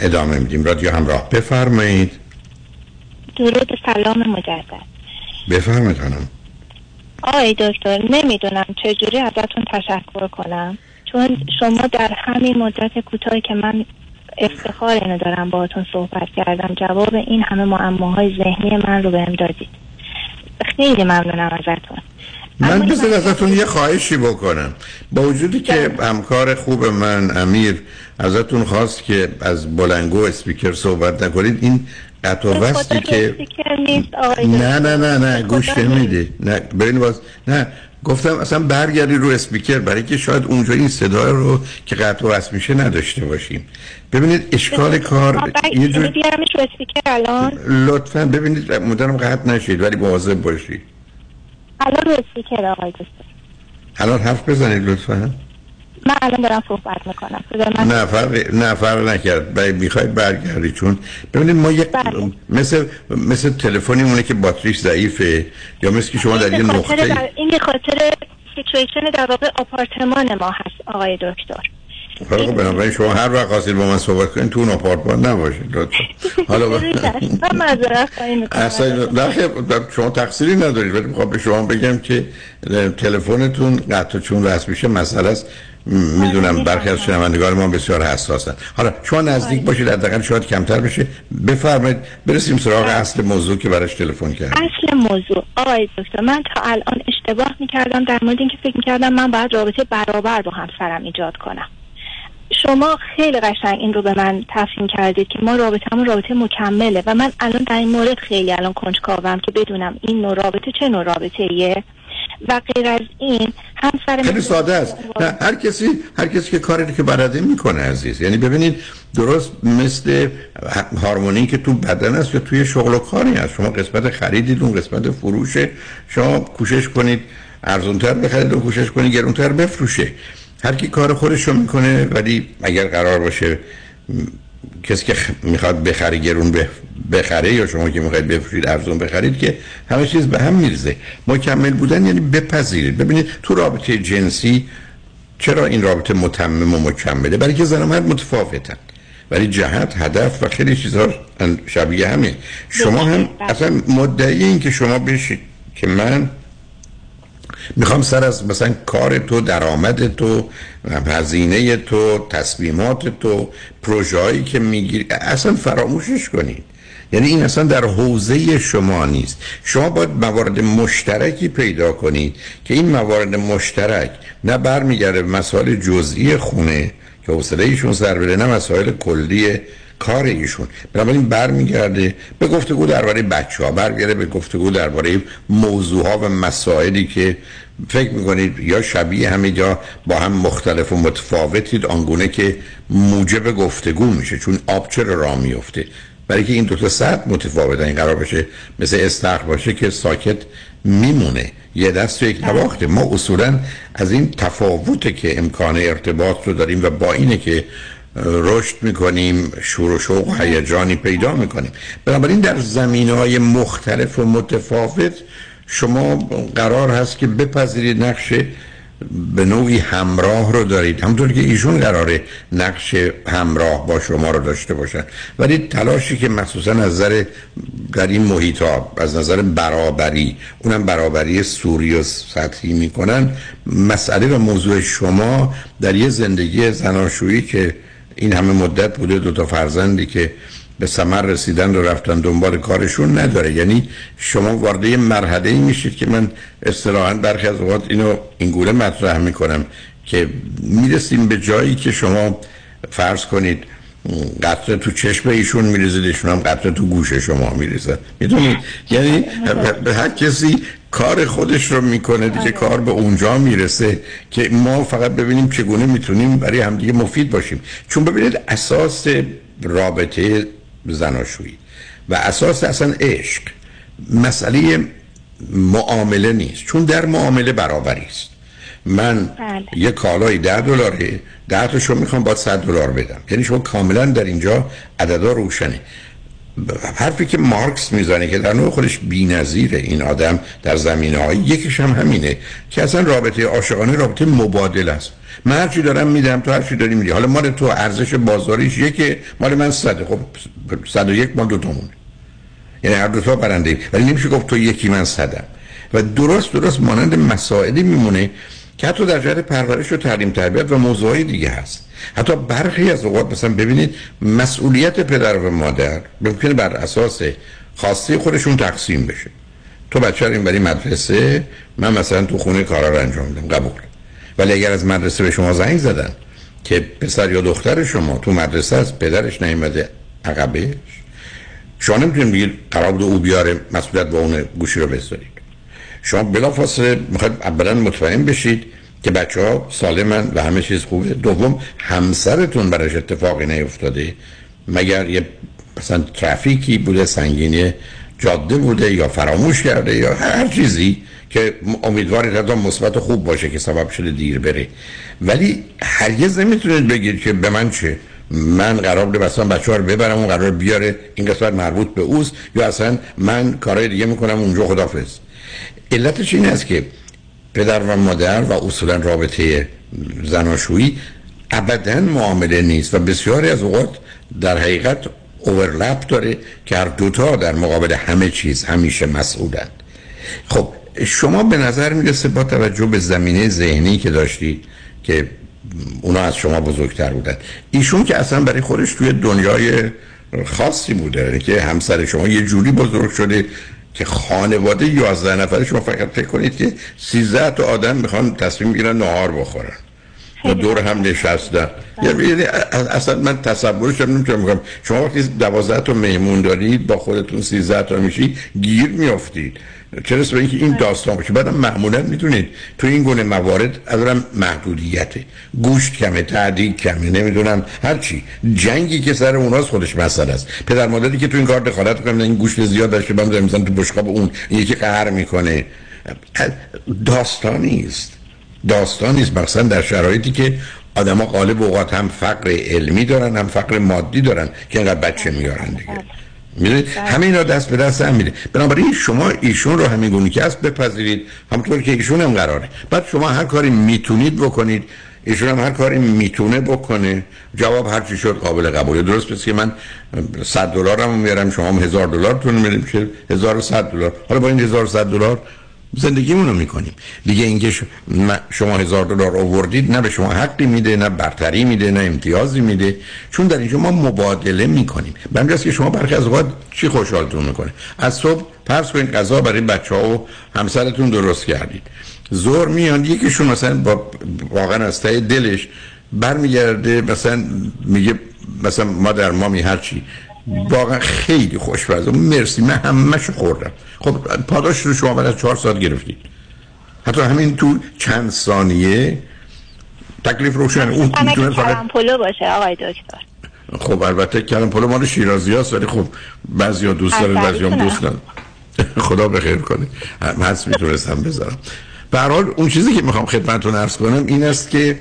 ادامه میدیم. رادیو همراه. بفرمایید. درود سلام مجدد. بفرمایید خانم. آقای دکتر نمی‌دونم چجوری ازتون تشکر کنم. چون شما در همین مدت کوتاهی که من افتخار اینو دارم باهاتون صحبت کردم جواب این همه معماهای ذهنی من رو بهم دادید. خیلی ممنونم ازتون. من بذار ازتون یه خواهشی بکنم. با وجودی که همکار خوب من امیر ازتون خواست که از بلنگو اسپیکر صحبت نکنید. این قطع و وصلی که نه نه نه نه گوش نمیده نه برین باز. نه گفتم اصلا برگردی رو اسپیکر برای که شاید اونجا این صدا رو که قطع و وصل میشه نداشته باشیم. ببینید اشکال کار یه جور رو اسپیکر الان؟ لطفا ببینید مدرم قطع نشید ولی مواظب باشید. الان اسپیکر آقای دستر الان حرف بزنید لطفا. من الان دارم صحبت می‌کنم. نه فرق نه فرق نکرد. باید می‌خواید برگردی چون ببینید ما یک بله. مثل مثل تلفنی مونه که باتریش ضعیفه یا مثل که شما در یه نقطه این خاطر سیچویشن در واقع آپارتمان ما هست آقای دکتر. حالا خب بنابراین شما هر وقت خواستید با من صحبت کنید تو اون آپارتمان نباشید لطفا. حالا. اصلا شما تقصیری ندارید ولی می‌خوام به شما بگم که تلفنتون قطع چون رسم میشه مسئله است. می‌دونم برخی از شنوندگان ما بسیار حساسن. حالا شما نزدیک باشید حداقل شاید کمتر بشه. بفرمایید برسیم سراغ اصل موضوع که براش تلفن کرد اصل موضوع. آقای دکتر من تا الان اشتباه می‌کردم در مورد اینکه فکر می‌کردم من باید رابطه برابر با همسرم ایجاد کنم. شما خیلی قشنگ این رو به من تفهیم کردید که ما رابطه رابطه مکمله و من الان در این مورد خیلی الان کنجکاوم که بدونم این نوع رابطه چه نوع رابطه ایه و غیر از این همسر خیلی ساده است. نه هر کسی هر کسی که کاری که بلده می‌کنه عزیز. یعنی ببینید درست مثل هارمونی که تو بدن است یا توی شغل و کاری هست شما قسمت خریدید اون قسمت فروشه. شما کوشش کنید ارزونتر بخرید و کوشش کنید گرونتر بفروشه. هر کی کار خودش رو می‌کنه ولی اگر قرار باشه کسی که می‌خواد بخره گرون بخره یا شما که می‌خواید بفروشید ارزون بخرید که همه چیز به هم میرزه مکمل بودن یعنی بپذیرید. ببینید تو رابطه جنسی چرا این رابطه متمم و مکمله؟ برای که زن و مرد متفاوتن. ولی جهت هدف و خیلی چیزها شبیه همه شما هم اصلا مدعی این که شما بشید که من می‌خوام سر از مثلا کار تو درآمد تو هزینه تو تصمیمات تو پروژه‌ای که می‌گیری اصلا فراموشش کنید. یعنی این اصلا در حوزه شما نیست. شما باید موارد مشترکی پیدا کنید که این موارد مشترک نه برمیگرده مسائل جزئی خونه که حوصله ایشون سر بره نه مسائل کلی کار ایشون بنابراین برمیگرده به گفتگو درباره بچه ها برگرده به گفتگو درباره موضوع ها و مسائلی که فکر می‌کنید یا شبیه همه یا با هم مختلف و متفاوتید آنگونه که موجب گفتگو میشه چون آب چرا را میفته برای که این دو تا سطح متفاوت این قرار بشه مثل استخر باشه که ساکت میمونه. یه دست و یک نواخته. ما اصولا از این تفاوته که امکان ارتباط رو داریم و با اینه که رشد می‌کنیم شور و شوق هیجانی پیدا می‌کنیم. بنابراین در زمین های مختلف و متفاوت شما قرار هست که بپذیرید نقش به نوعی همراه رو دارید. همونطور که ایشون قراره نقش همراه با شما رو داشته باشن. ولی تلاشی که مخصوصا از نظر در این محیط ها از نظر برابری اونم برابری سوری و سطحی می‌کنن مسئله و موضوع شما در یه زندگی زناشویی که این همه مدت بوده دو تا فرزندی که به ثمر رسیدن و رفتن دنبال کارشون نداره. یعنی شما وارد مرحله ای میشید که من اصطلاحا برخی از اوقات اینو اینگونه مطرح می‌کنم که می‌رسیم به جایی که شما فرض کنید قطره تو چشم ایشون میریزید ایشون هم قطره تو گوش شما میریزد می‌دونید یعنی به هر کسی کار خودش رو می‌کنه دیگه کار به اونجا می‌رسه که ما فقط ببینیم چگونه می‌تونیم برای همدیگه مفید باشیم. چون ببینید اساس رابطه زناشویی و اساس اصلا عشق مسئله معامله نیست. چون در معامله برابری است. من بله. یه کالای ده دلاره. ده تاشو می‌خوام با صد دلار بدم. یعنی شما کاملا در اینجا عددا روشنه. حرفی که مارکس می‌زنه که در نوع خودش بی‌نظیره این آدم در زمینه های یکیش هم همینه که اصلا رابطه عاشقانه رابطه مبادل است. من هرچی دارم میدم تو هرچی داری میدی. حالا مال تو ارزش بازاریش یکه مال من صده. خب صد و یک مال دو تامونه. یعنی هر دو تا برنده. ولی نمیشه گفت تو یکی من صدم. و درست درست مانند مسائلی میمونه که حتی در جهت پرورش و تعلیم تربیت و موضوعی دیگه هست. حتی برخی از اوقات مثلا ببینید مسئولیت پدر و مادر ممکنه بر اساس خاصی خودشون تقسیم بشه. تو بچه این مدرسه من مثلا تو خونه کارا رو انجام میدم قبول. ولی اگر از مدرسه به شما زنگ زدن که پسر یا دختر شما تو مدرسه از پدرش نیومده عقبش شما نمی‌تونید بگید قرار او بیاره مسئولیت با اون گوشی رو بذارید شما بلافاصله می‌خواید اولا مطمئن بشید که بچه ها سالمن و همه چیز خوبه. دوم همسرتون براش اتفاقی نیفتاده. مگر یه مثلا ترافیکی بوده سنگینی جاده بوده یا فراموش کرده یا هر چیزی که امیدوارید حتی مثبت خوب باشه که سبب شده دیر بره. ولی هرگز نمی‌تونید بگید که به من چه. من قرار بوده مثلا بچه ها رو ببرم اون قرار بیاره. این قسمت مربوط به اوست. یا اصلا من کارهای دیگه می‌کنم اونجا خدافز علتش این است که پدر و مادر و اصولا رابطه زناشویی ابدا معامله نیست و بسیاری از اوقات در حقیقت اوورلپ داره که هر دوتا در مقابل همه چیز همیشه مسئولند خب شما به نظر می‌رسه با توجه به زمینه ذهنی که داشتید که اونا از شما بزرگتر بودن ایشون که اصلا برای خودش توی دنیای خاصی بوده یعنی که همسر شما یه جوری بزرگ شده که خانواده 11 نفره شما فقط فکر کنید که 13 تا آدم می‌خوان تصمیم بگیرن نهار بخورن. و دور هم نشستن یعنی اصلا من تصورش رو نمی‌تونم بکنم شما وقتی 12 تا مهمون دارید با خودتون 13 تا میشی گیر میافتید. چرا به اینکه این داستان باشه؟ بعدم معمولا می‌دونید تو این گونه موارد اولا محدودیته. گوشت کمه تعدیل کمه نمی‌دونم هر چی. جنگی که سر اوناست خودش مسئله است. پدر مادری که تو این کار دخالت کنن این گوشت زیاد داشته من مثلا تو بشقاب اون یکی قهر می‌کنه. داستانی است. داستانی است. مثلا در شرایطی که آدما غالب اوقات هم فقر علمی دارن هم فقر مادی دارن که اینقدر بچه میارن دیگه. می‌دونید همه اینا دست به دست هم میده. بنابراین شما ایشون رو همین گونه که است بپذیرید. همونطور که ایشون هم قراره. بعد شما هر کاری می‌تونید بکنید. ایشون هم هر کاری می‌تونه بکنه. جواب هر چی شد قابل قبوله. درست پس که من 100 دلارم میارم شما هم 1000 دلارتون میدیم که 1100 دلار. حالا با این 1100 دلار زندگیمون رو می‌کنیم. دیگه اینکه شما هزار دلار آوردید نه به شما حقی میده نه برتری میده نه امتیازی میده. چون در اینجا ما مبادله می‌کنیم. به که شما برخی از اوقات چی خوشحالتون می‌کنه؟ از صبح پرس کنید غذا برای بچه ها و همسرتون درست کردید. زور میان یکیشون مثلا با واقعا از ته دلش برمیگرده مثلا میگه مثلا ما در مامی هرچی. واقعا خیلی خوشمزه. مرسی. من همشو خوردم. خب پاداش رو شما بعد از چهار ساعت گرفتید. حتی همین تو چند ثانیه تکلیف روشن. اون می‌تونه فقط پلو باشه آقای دکتر. خب البته کلم پلو مال شیرازی هست ولی خب بعضی ها دوست دارن بعضی هم دوست دارن <laughs> خدا بخیر کنه. هست می‌تونستم بذارم. به حال اون چیزی که می‌خوام خدمتتون عرض کنم این است که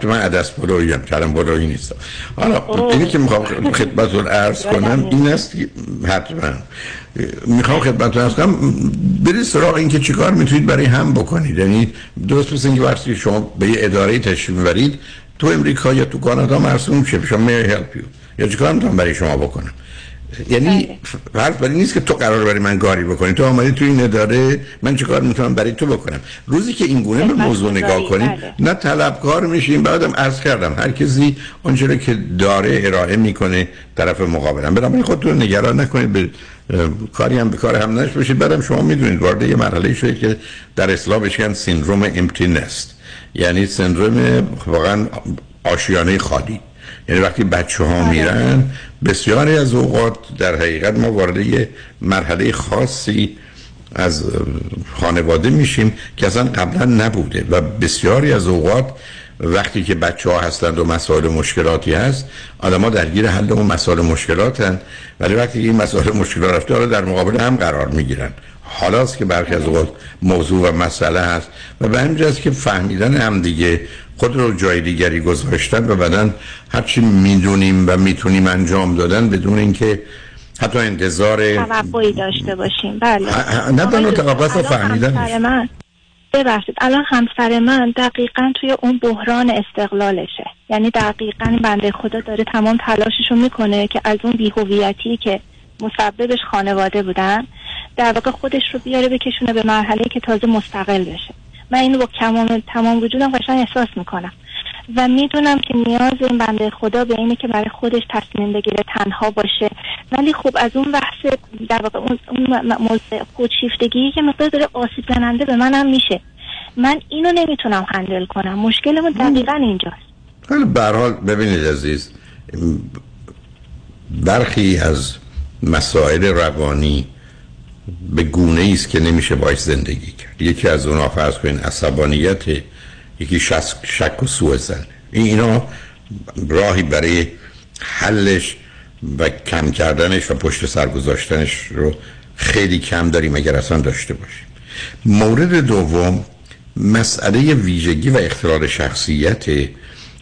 تو من عدس بلوی هم کلم بلوی نیستم. حالا اینی که می‌خوام خدمتتون عرض کنم این است حتما. می‌خوام خدمتتون عرض کنم برید سراغ این که چیکار می‌تونید برای هم بکنید. یعنی درست مثل اینکه وقتی شما به یه اداره تشریف می‌برید تو امریکا یا تو کانادا مرسوم شه شما می هلپ یا چیکار می‌تونم برای شما بکنم؟ یعنی فرض برای نیست که تو قرار برای من کاری بکنی. تو آمدی تو این اداره من چه کار می‌تونم برای تو بکنم؟ روزی که این گونه به موضوع نگاه کنیم بله. نه طلبکار میشیم بعدم عرض کردم هر کسی اونجوری که داره ارائه می‌کنه طرف مقابلم. بنابراین خودتون نگران نکنید به کاری هم به کار هم نش بشید بعدم شما می‌دونید وارد یه مرحله شده که در اصلاح سیندروم امتی نست یعنی سندروم واقعا آشیانه خالی. یعنی وقتی بچه ها میرن بسیاری از اوقات در حقیقت ما وارد یه مرحله خاصی از خانواده میشیم که اصلا قبلا نبوده و بسیاری از اوقات وقتی که بچه ها هستند و مسائل مشکلاتی هست آدم ها درگیر حل اون مسائل مشکلات هست ولی وقتی این مسائل مشکلات رفته حالا در مقابل هم قرار می‌گیرن. حالاست که برخی از اوقات موضوع و مسئله هست و به همین که فهمیدن هم دیگه خود رو جای دیگری گذاشتن و بعدا هرچی می‌دونیم و می‌تونیم انجام دادن بدون اینکه حتی انتظار توقعی داشته باشیم. بله. نه تنها توقع و فهمیدن من ببخشید. الان همسر من دقیقا توی اون بحران استقلالشه. یعنی دقیقا بنده خدا داره تمام تلاششو می‌کنه که از اون بیهویتی که مسببش خانواده بودن در واقع خودش رو بیاره بکشونه به مرحله که تازه مستقل بشه. من اینو با کمان تمام وجودم قشنگ احساس می‌کنم. و می‌دونم که نیاز این بنده خدا به اینه که برای خودش تصمیم بگیره تنها باشه. ولی خب از اون بحث در واقع اون, اون خودشیفتگی که مقدار داره آسیب زننده به منم میشه. من اینو نمی‌تونم هندل کنم. مشکلمون دقیقا اینجاست. حالا به هر حال ببینید عزیز برخی از مسائل روانی به گونه است که نمیشه باش زندگی کرد. یکی از اونها فرض کنین عصبانیت یکی شک و سوء زن. اینا راهی برای حلش و کم کردنش و پشت سر گذاشتنش رو خیلی کم داریم اگر اصلا داشته باشیم. مورد دوم مسئله ویژگی و اختلال شخصیت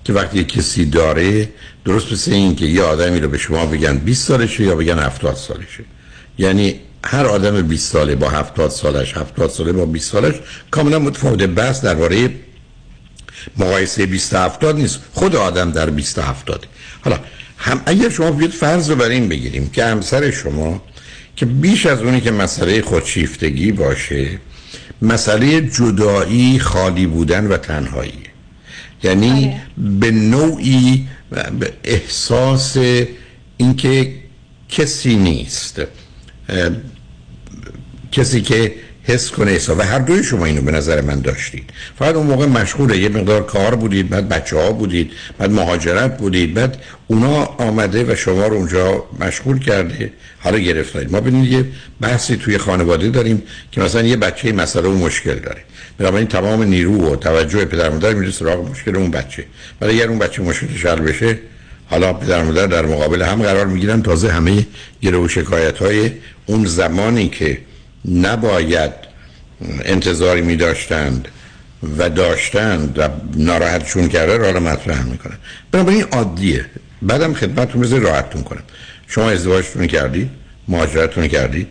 که وقتی کسی داره درست مثل این که یه آدمی رو به شما بگن 20 سالشه یا بگن 70 سالشه. یعنی هر آدم 20 ساله با 70 سالش 70 ساله با 20 سالش کاملا متفاوته. بحث درباره مقایسه 20 70 نیست. خود آدم در 20 70 حالا هم اگر شما بیاد فرض رو بر این بگیریم که همسر شما که بیش از اونی که مسئله خودشیفتگی باشه مسئله جدایی خالی بودن و تنهایی یعنی آره. به نوعی به احساس اینکه کسی نیست. کسی که حس کنه حساب و هر دوی شما اینو به نظر من داشتید. فقط اون موقع مشغوله یه مقدار کار بودید بعد بچه ها بودید بعد مهاجرت بودید بعد اونا آمده و شما رو اونجا مشغول کرده حالا گرفتارید. ما ببینید یه بحثی توی خانواده داریم که مثلا یه بچه مسئله و مشکل داره. بنابراین تمام نیرو و توجه پدر مادر میره سراغ مشکل اون بچه. ولی اگر اون بچه مشکلش حل بشه حالا پدر مادر در مقابل هم قرار می‌گیرن. تازه همه گره و شکایت های اون زمانی که نباید انتظاری می داشتند و داشتند و ناراحتشون کرده رو حالا مطرح می‌کنن بنابراین عادیه. بعدم خدمتتون بذاری راحتتون کنم. شما ازدواجتون کردید مهاجرتتون کردید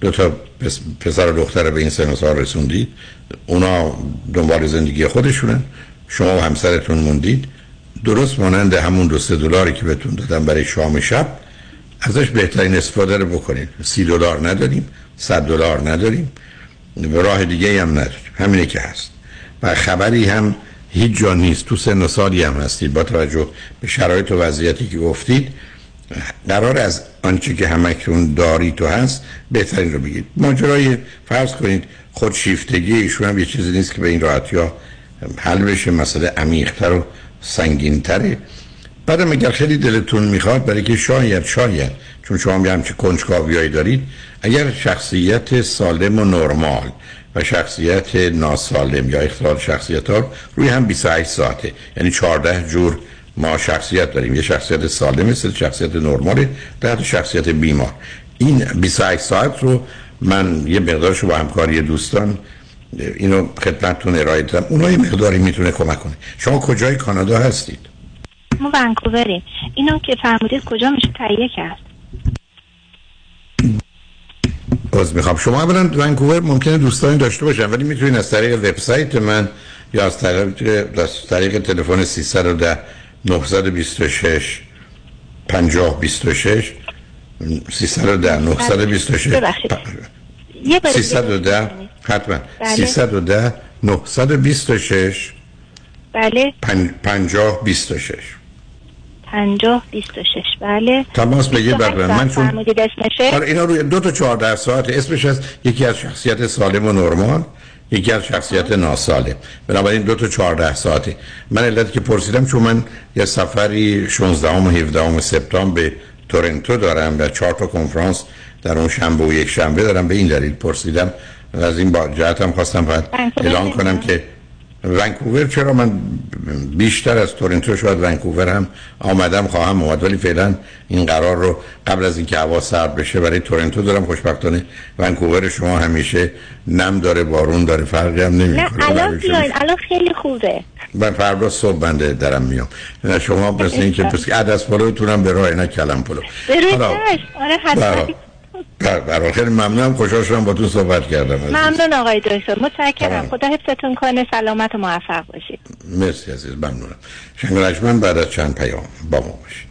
دو تا پسر و دختر به این سن و رسوندید اونا دنبال زندگی خودشونن شما و همسرتون موندید. درست مانند همون دو سه دلاری که بهتون دادم برای شام شب ازش بهترین استفاده رو بکنید سی دلار نداریم صد دلار نداریم. و راه دیگه هم نداریم. همینه که هست. و خبری هم هیچ جا نیست. تو سن سالی هم هستید. با توجه به شرایط و وضعیتی که گفتید قرار از آنچه که همکتون داری تو هست بهترین رو بگید. ماجرای فرض کنید خودشیفتگی ایشون هم یه چیزی نیست که به این راحتی ها حل بشه. مسئله عمیقتر و سنگینتره. بعدم اگر خیلی دلتون می‌خواد برای که شاید شاید چون شما هم همچه کنجکاویایی دارید اگر شخصیت سالم و نرمال و شخصیت ناسالم یا اختلال شخصیت ها روی هم 28 ساعته. یعنی 14 جور ما شخصیت داریم. یه شخصیت سالم مثل شخصیت نرمال در شخصیت بیمار. این 28 ساعت رو من یه مقدارشو با همکاری دوستان اینو خدمتتون ارائه دادم اونها یه مقداری می‌تونه کمک کنه. شما کجای کانادا هستید؟ ما ونکووریم اینو که فرمودید کجا میشه تهیه کرد؟ باز می‌خوام. شما اولا ونکوور ممکنه دوستانی داشته باشن ولی می‌تونید از طریق وبسایت من یا از طریق از طریق تلفن 310 926 50 26 310 926 310 حتما. 310 926 بله. 50 26 50 26 بله. تماس بگیر بر من چون آره اینا روی دو تا 14 ساعت اسمش از یکی از شخصیت سالم و نرمال یکی از شخصیت ناسالم. بنابراین دو تا 14 ساعته. من علت که پرسیدم چون من یه سفری 16 و 17 سپتامبر به تورنتو دارم و چهار تا کنفرانس در اون شنبه و یک شنبه دارم. به این دلیل پرسیدم. از این با جهت هم خواستم فقط اعلان کنم که ونکوور چرا من بیشتر از تورنتو شاید ونکوور هم آمدم خواهم اومد ولی فعلا این قرار رو قبل از اینکه هوا سرد بشه برای تورنتو دارم خوشبختانه ونکوور شما همیشه نم داره بارون داره فرقی هم نمی‌کنه. نه الان بیاین الان خیلی خوبه. من فردا صبح بنده درم میام. نه شما <laughs> پس اینکه پس عدس پلوتونم به راه نه کلم پلو. آره حتما. برای خیلی ممنونم. خوشحال شدم با تو صحبت کردم ممنون آقای دکتر. متشکرم. خدا حفظتون کنه. سلامت و موفق باشید. مرسی عزیز. ممنونم. شنگ بعد از چند پیام با ما باشید.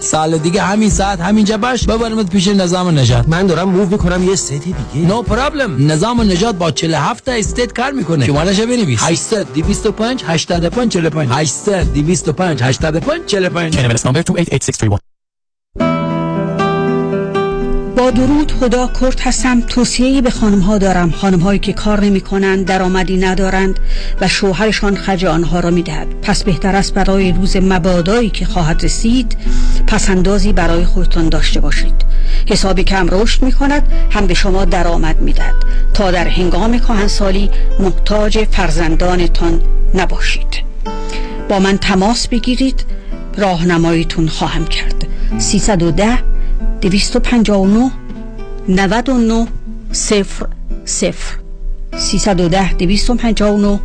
سال دیگه همین ساعت همینجا باش. ببرمت پیش نظام نجات من دارم move می‌کنم یه state دیگه. no no problem نظام نجات با 47 تا state کار می‌کنه. شمارش بنویس. 800 225 85 45 800 225 85 45 NMLS number 288631 درود خدا کرد هستم. توصیه به خانم ها دارم. خانم هایی که کار نمی کنند درآمدی ندارند و شوهرشان خرج آنها را می پس بهتر است برای روز مبادایی که خواهد رسید پسندازی برای خودتان داشته باشید. حسابی که هم رشد می کند هم به شما درآمد می دهد تا در هنگام کهنسالی محتاج فرزندانتان نباشید. با من تماس بگیرید. راهنماییتون خواهم کرد. 310 259 99 صفر صفر. 310 259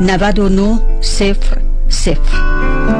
99 صفر صفر.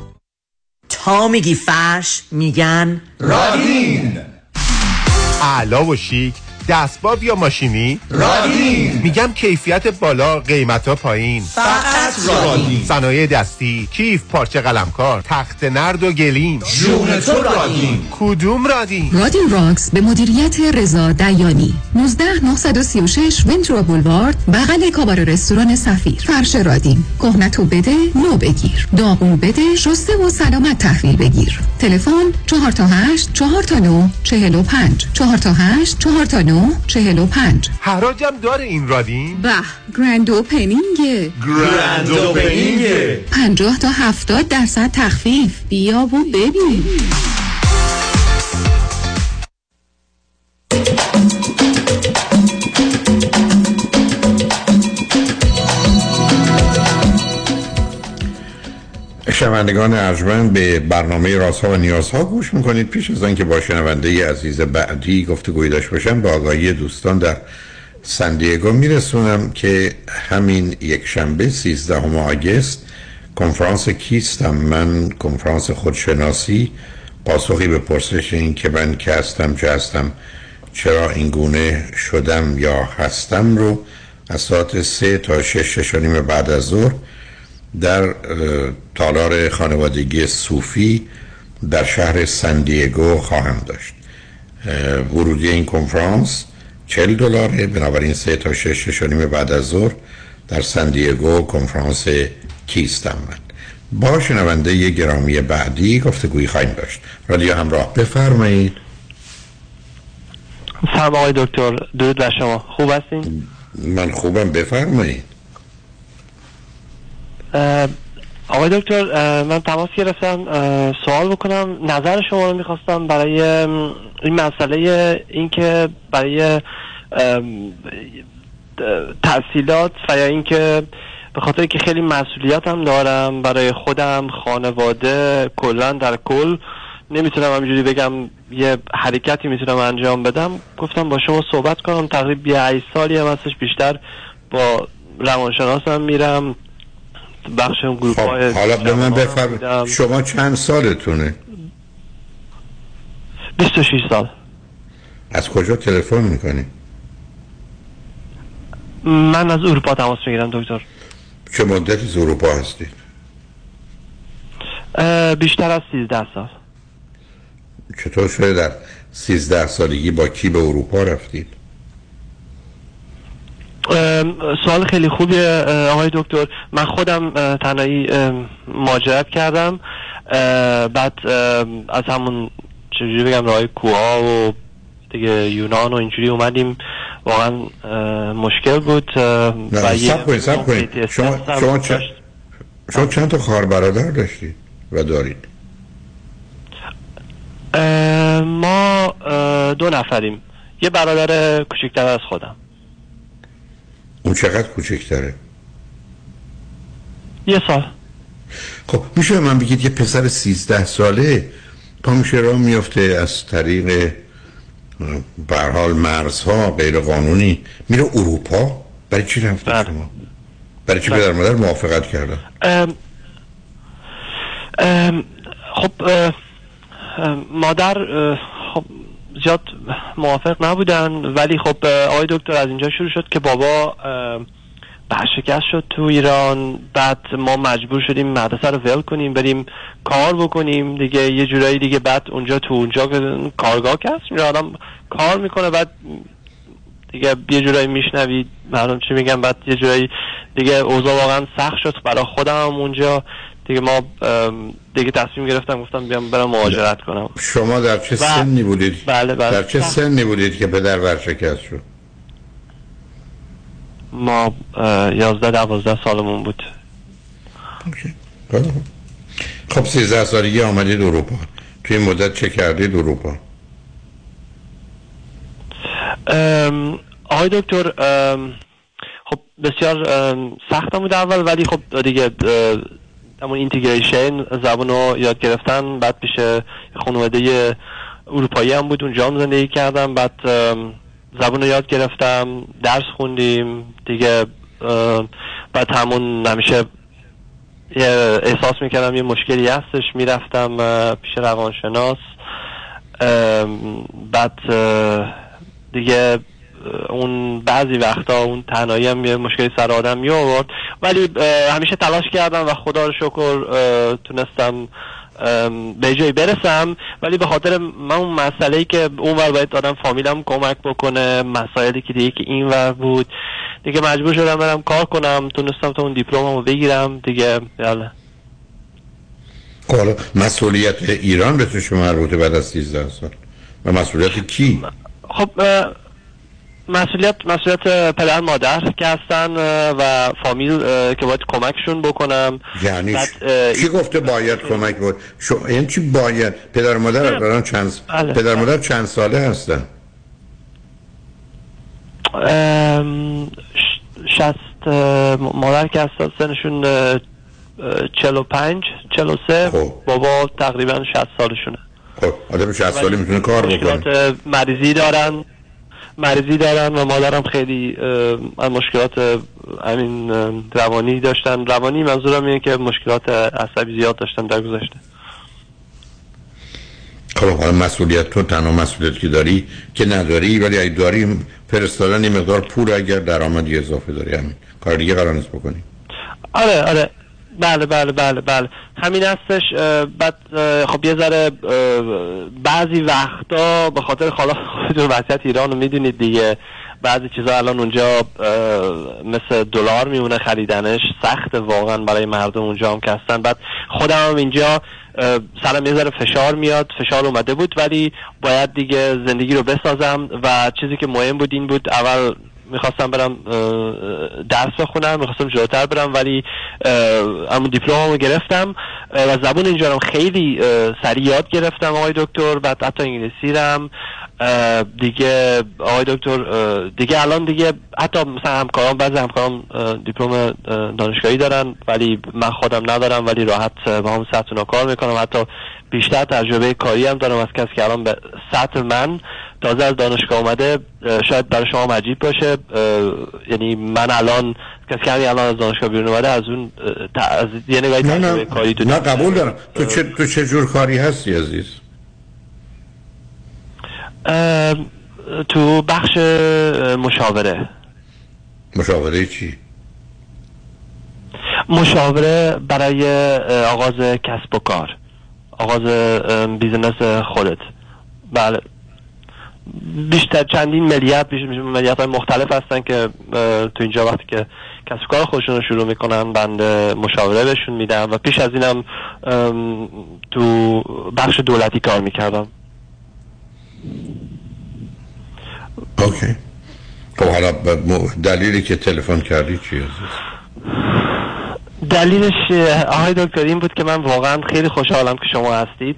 تا میگی فرش میگن رادین. اعلا و شیک دستباب یا ماشینی؟ رادین میگم کیفیت بالا قیمت ها پایین. فقط رادین صنایع دستی کیف پارچه قلمکار تخت نرد و گلیم. جون تو رادین کدوم رادین رادین راکس به مدیریت رضا دیانی. 19 936 ونتورا بولوارد بغل کابار رستوران سفیر. فرش رادین کهنتو بده نو بگیر. داغون بده شسته و سلامت تحویل بگیر. تلفن 4 تا 8 4 تا 9 45 4 تا 8 4 تا 9 45 حراجم داره این رادین؟ به گرند اوپنینگ. گرند چند اوپنینگه 50 تا 70 درصد تخفیف. بیا و ببین. شنوندگان ارجمند به برنامه رازها و نیازها گوش می‌کنید. پیش از آنکه با شنونده عزیز بعدی گفتگوی داشته باشم با آگاهی دوستان در سندیگو میرسونم که همین یک شنبه 13 آگست کنفرانس کیستم من کنفرانس خودشناسی. پاسخی به پرسش این که من که هستم چه هستم چرا این گونه شدم یا هستم رو از ساعت سه تا شش شش بعد از ظهر در تالار خانوادگی صوفی در شهر سندیگو خواهم داشت. ورودی این کنفرانس 40 دلاره بنابراین سه تا شش شش و نیم بعد از ظهر در سندیگو کنفرانس کیستم من با شنونده یه گرامی بعدی گفتگویی خواهیم داشت. رادیو همراه. بفرمایید. سلام آقای دکتر. درود بر شما. خوب هستین؟ من خوبم. بفرمایید. آقای دکتر من تماس گرفتم سوال بکنم. نظر شما رو می‌خواستم برای این مسئله اینکه برای تحصیلات و یا اینکه به خاطر که خیلی مسئولیت هم دارم برای خودم خانواده کلا در کل نمی‌تونم همینجوری بگم یه حرکتی می‌تونم انجام بدم. گفتم با شما صحبت کنم. تقریبا 28 سالی هم هستش بیشتر با روانشناسم میرم. بخش اون گروپ های خب، حالا به من بفرمایید شما چند سالتونه؟ 26 سال. از کجا تلفن می‌کنی؟ من از اروپا تماس می‌گیرم دکتر. چه مدتی از اروپا هستید بیشتر از 13 سال. چطور شده در 13 سالگی با کی به اروپا رفتید؟ سوال خیلی خوبیه اه، آقای دکتر. من خودم تنهایی ام، مهاجرت کردم. بعد از همون چجوری بگم راه کوها و دیگه یونان و اینجوری اومدیم. واقعا مشکل بود. و سب کنید سب کنید. شما, شما. چند شما چند تا خواهر برادر داشتید و دارید؟ اه، ما اه، دو نفریم. یه برادر کوچکتر از خودم. اون چقدر کوچکتره یه سال. خب میشه من بگید یه پسر 13 ساله پا میشه راه میفته از طریق به هر حال مرزها غیر قانونی میره اروپا؟ برای چی رفته شما؟ برای چی پدر مادر موافقت کردن؟ ام، ام، خب ام، مادر زیاد موافق نبودن ولی خب آقای دکتر از اینجا شروع شد که بابا برشکست شد تو ایران. بعد ما مجبور شدیم مدرسه رو ول کنیم بریم کار بکنیم دیگه. یه جورایی دیگه بعد اونجا تو اونجا کارگاه که هست اونجا آدم کار می‌کنه. بعد دیگه یه جورایی میشنوید مردم چی میگن. بعد یه جورایی دیگه اوضاع واقعا سخت شد. برای خودم اونجا. دیگه ما دیگه تصمیم گرفتم گفتم بیام برم مهاجرت کنم. شما در چه سنی بودید؟ بله بله. در چه سنی بودید که پدر ورشکست شد؟ ما یازده دوازده سالمون بود. خب. 13 سالگی آمدید اروپا. توی این مدت چه کردید اروپا؟ آقای دکتر خب بسیار ام، سخت بود اول ولی خب دیگه همون اینتگریشن زبان رو یاد گرفتن بعد پیش خانواده اروپایی هم بود اونجا هم زندگی کردم. بعد زبان رو یاد گرفتم درس خوندیم. دیگه بعد همون همیشه احساس می‌کردم یه مشکلی هستش. می‌رفتم پیش روانشناس. بعد دیگه اون بعضی وقتا اون تنهایی هم یه مشکلی سر آدم می آورد. ولی همیشه تلاش کردم و خدا رو شکر تونستم به جایی برسم. ولی به خاطر من اون مسئله ای که اون ور باید آدم فامیلم کمک بکنه مسائلی که دیگه که این ور بود دیگه مجبور شدم برم کار کنم. تونستم تا اون دیپلممو بگیرم. دیگه بله. خب حالا مسئولیت ایران به تو شما مربوطه بعد از 13 سال. و مسئولیت کی؟ خب مسئولیت مسئولیت پدر مادر که هستن و فامیل که باید کمکشون بکنم. یعنی کی گفته باید کمک بود؟ شو یعنی چی باید؟ پدر مادر الان چند بله. پدر مادر چند ساله هستن؟ ام، ش- شست اه، مادر که هستن سنشون اه، اه، چل و پنج چل و سه. بابا تقریبا شست سالشونه. خب آدم 60 ساله می‌تونه کار بکنه. مریضی دارن. مریضی دارن و مادرم خیلی از مشکلات همین روانی داشتن. روانی منظورم اینه که مشکلات عصبی زیاد داشتن در گذشته. خب حالا مسئولیت تو تنها مسئولیت که داری که نداری ولی اگه داری فرستادن یه مقدار پول اگر درآمدی اضافه داری همین. کار دیگه قرار نیست بکنی. آره آره. بله بله بله بله. همین هستش بعد خب یه ذره بعضی وقتا به خاطر حالا خودتون وضعیت ایران می‌دونید دیگه. بعضی چیزا الان اونجا مثل دلار میمونه خریدنش. سخت واقعا برای مردم اونجا هم که هستن. بعد خودم هم اینجا سرم یه ذره فشار میاد. فشار اومده بود ولی باید دیگه زندگی رو بسازم. و چیزی که مهم بود این بود اول می‌خواستم برم درس بخونم می‌خواستم جلوتر برم ولی اما دیپلممو گرفتم. و زبون اینجا خیلی سریع یاد گرفتم آقای دکتر بعد حتی انگلیسی رم. دیگه آقای دکتر دیگه الان دیگه حتی مثلا همکاران بعضی همکاران دیپلم اه، دانشگاهی دارن ولی من خودم ندارم ولی راحت با هم سطح کار می‌کنم. حتی بیشتر تجربه کاری هم دارم از کسی که الان به سطح من تازه از دانشگاه اومده شاید برای شما عجیب باشه. یعنی من الان کسی که همین الان از دانشگاه بیرون اومده از اون از یه نگاهی نه نه کاری تو نه قبول دارم. تو چه تو چه جور کاری هستی عزیز؟ تو بخش مشاوره. مشاوره چی؟ مشاوره برای آغاز کسب و کار. آغاز business خودت. بله. بیشتر چندین ملیت ملیت های مختلف هستن که تو اینجا وقتی که کسب کار خودشون رو شروع می‌کنن بنده مشاوره بهشون میدم و پیش از اینم تو بخش دولتی کار می‌کردم OK. خب حالا دلیلی که تلفن کردی چی؟ عزیز دلیلش اه، آقای دکتر این بود که من واقعا خیلی خوشحالم که شما هستید.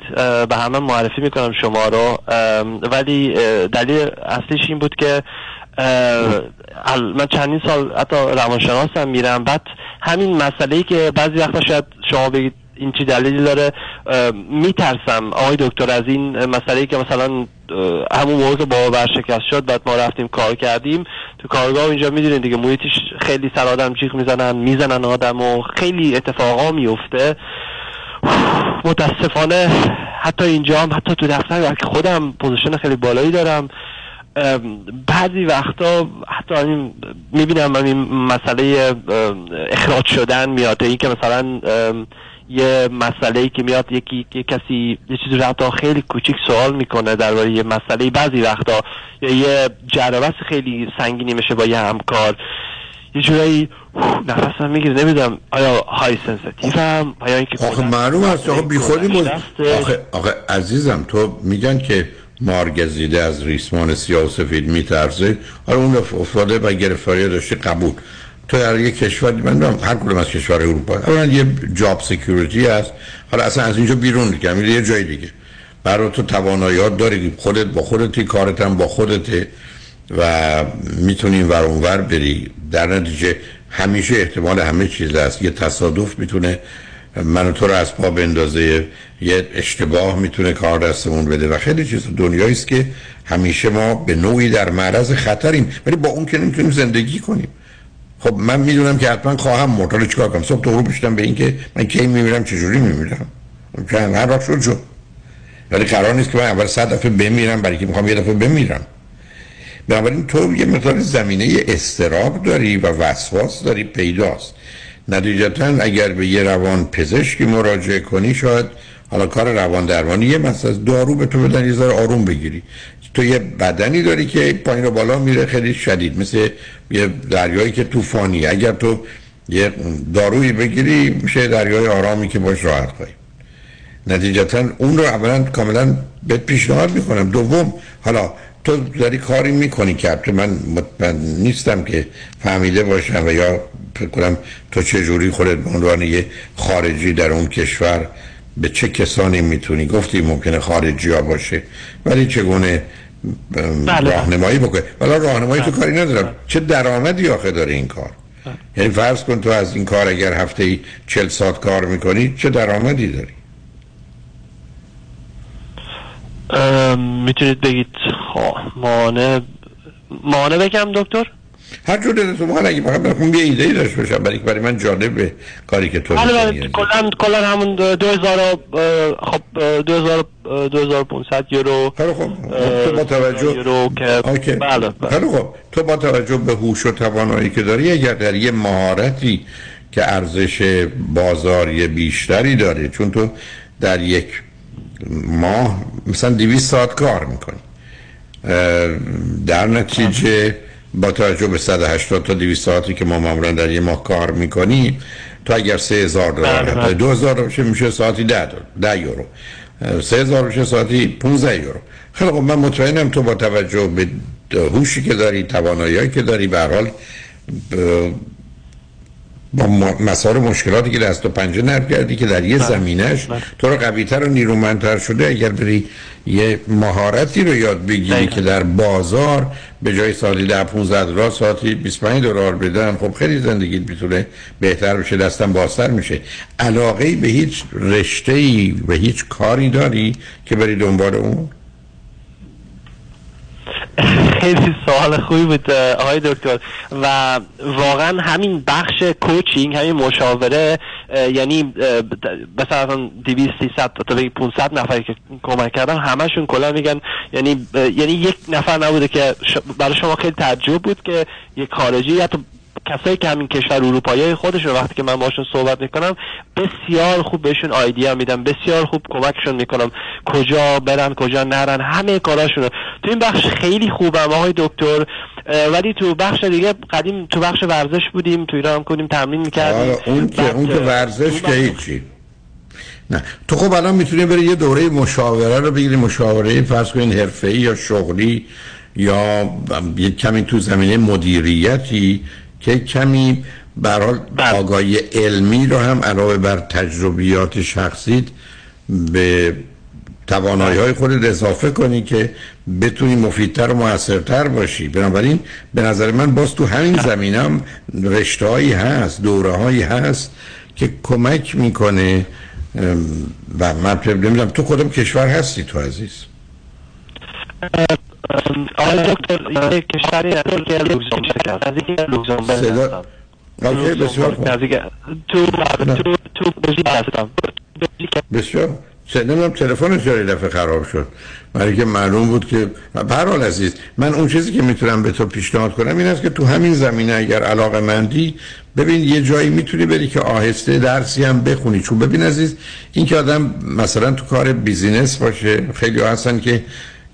به همه معرفی می‌کنم شما رو. ولی دلیل اصلیش این بود که من چندین سال حتی روانشناسم میرم. بعد همین مسئله ای که بعضی وقتا شاید شما بگید این چی دلیلی داره؟ میترسم. آقای دکتر از این مسئله که مثلا همون موقع بابا ورشکست شد بعد ما رفتیم کار کردیم. تو کارگاه اینجا می‌دونید دیگه محیطش خیلی سر آدم جیغ می‌زنن می‌زنن آدم و خیلی اتفاقا میفته متاسفانه حتی اینجا هم حتی تو دفتر که خودم پوزیشن خیلی بالایی دارم. بعضی وقتا حتی این می‌بینم این مسئله اخراج شدن میاد. این که مثلا یه مسئله ای که میاد یکی یه کسی یه چیزی رو حتی خیلی کوچیک سوال می‌کنه درباره یه مسئله بعضی وقتا یا یه جر و بحث خیلی سنگینی میشه با یه همکار. یه جورایی نفسم می‌گیره. نمی‌دونم آیا high sensitive هم؟ آیا اینکه آخه معلوم است. آخه بی خودی بود آخه, آخه عزیزم تو میگن که مارگزیده از ریسمان سیاه و سفید میترسه. حالا اون افتاده و گرفتاری داشته قبول. تو در یک کشور من دارم هر کدوم از کشور اروپا اولا یه job security هست. حالا اصلا از اینجا بیرون دیگه میره یه جای دیگه. برای تو تواناییات داری خودت با خودتی کارت هم با خودته و می‌تونی ور اونور بری. در نتیجه همیشه احتمال همه چیز هست. یه تصادف می‌تونه من و تو رو از پا بندازه یه اشتباه می‌تونه کار دستمون بده و خیلی چیز دنیایی است که همیشه ما به نوعی در معرض خطریم. ولی با اون که نمی‌تونیم زندگی کنیم. خب من می‌دونم که حتما خواهم مرد. حالا چیکار کنم؟ صبح تو بشتم به این که من کی میمیرم چجوری میمیرم؟ چون هر شد شد. ولی قرار نیست که من اول صد دفعه بمیرم برای که می‌خوام یه دفعه بمیرم. بنابراین تو یه مقدار زمینه استراب داری و وسواس داری پیداست. نتیجتا اگر به یه روان پزشکی مراجعه کنی شاید حالا کار روان درمانی یه مثل از دارو به تو بدن یه ذره آروم بگیری. تو یه بدنی داری که پایین و بالا میره خیلی شدید مثل یه دریایی که طوفانی. اگر تو یه دارویی بگیری میشه دریای آرامی که باش راحت خواهی نتیجتا اون رو اولا کاملا بهت پیشنهاد می‌کنم. دوم حالا تو داری کاری می‌کنی که البته من مطمئن نیستم که فهمیده باشم و یا فکر کنم تو چه جوری خودت به عنوان یه خارجی در اون کشور به چه کسانی می‌تونی؟ گفتی ممکنه خارجی ها باشه. ولی چگونه بله. راهنمایی بکنه ولی راهنمایی تو کاری ندارم. چه درآمدی آخه داره این کار؟ یعنی فرض کن تو از این کار اگر هفته ای چل ساعت کار می‌کنی چه درآمدی داری؟ می‌تونید بگید. خب مانع مانع بگم دکتر؟ هر جور دلتون بخواد اگه بخوام بخوام یه ایده ای داشته باشم. برای برای من جالبه کاری که تو بله می‌کنی. بله کلا کلا همون 2000 خب 2000 2500 یورو تو با توجه یورو که اوکی. بله خیلی خب تو با توجه به هوش و توانایی که داری اگر در یه مهارتی که ارزش بازاری بیشتری داره چون تو در یک ماه مثلا 200 ساعت کار می‌کنی. در نتیجه با توجه به 180 تا 200 ساعتی که ما معمولا در یه ماه کار می‌کنی تو اگر 3000 دلار بله، بله. حتی 2000 بشه میشه ساعتی 10 دلار 10 یورو 3000 بشه ساعتی 15 یورو خیلی خب من مطمئنم تو با توجه به هوشی که داری توانایی که داری به هر حال با مسار مشکلاتی که دست و پنجه نرم کردی که در یه بله. زمینش تو رو قویتر و نیرومندتر شده اگر بری یه مهارتی رو یاد بگیری که در بازار به جای سالی ده 15 دلار ساعتی 25 دلار بدن خب خیلی زندگی می‌تونه بهتر بشه دستم بازتر میشه. علاقه به هیچ رشته ای و هیچ کاری داری که بری دنبال اون؟ خیلی سوال خوبی بود آقای دکتر. و واقعا همین بخش کوچینگ همین مشاوره یعنی مثلا 200 300 تا بگی 500 نفری که کمک کردم همشون کلا میگن یعنی یعنی یک نفر نبوده که برای شما خیلی تعجب بود که یک خارجی حتی کسایی که همین کشور اروپایی خودشون وقتی که من باشون صحبت می‌کنم بسیار خوب بهشون آیدیا میدم بسیار خوب کمکشون می‌کنم. کجا برن کجا نرن همه کاراشون رو. تو این بخش خیلی خوبم آقای دکتر. ولی تو بخش دیگه قدیم تو بخش ورزش بودیم تو ایران هم بودیم تمرین می‌کردیم. آره اون که اون که ورزش که هیچی نه. تو خب الان می‌تونی بری یه دوره مشاوره رو بگیری مشاوره فرض کن حرفه‌ای یا شغلی یا یه کمی تو زمینه مدیریتی که کمی برحال آگاهی علمی رو هم علاوه بر تجربیات شخصیت به توانایی های خودت اضافه کنی که بتونی مفیدتر و موثرتر باشی. بنابراین به نظر من باز تو همین زمینه هم رشته هایی هست دوره هایی هست که کمک می‌کنه و من نمی‌دونم تو کدوم کشور هستی تو عزیز؟ آقای دکتر یک کشوری نزدیک لوکزامبورگ نزدیک لوکزامبورگ صدا- هستم. OK بسیار خوب. نزدیک تو تو تو بلژیک هستم بسیار چه- نمی‌دونم تلفن چرا یه دفعه خراب شد برای که معلوم بود که به هر حال عزیز من اون چیزی که می‌تونم به تو پیشنهاد کنم این است که تو همین زمینه اگر علاقه مندی ببین یه جایی می‌تونی بری که آهسته درسی هم بخونی. چون ببین عزیز این که آدم مثلا تو کار business باشه خیلی هستن که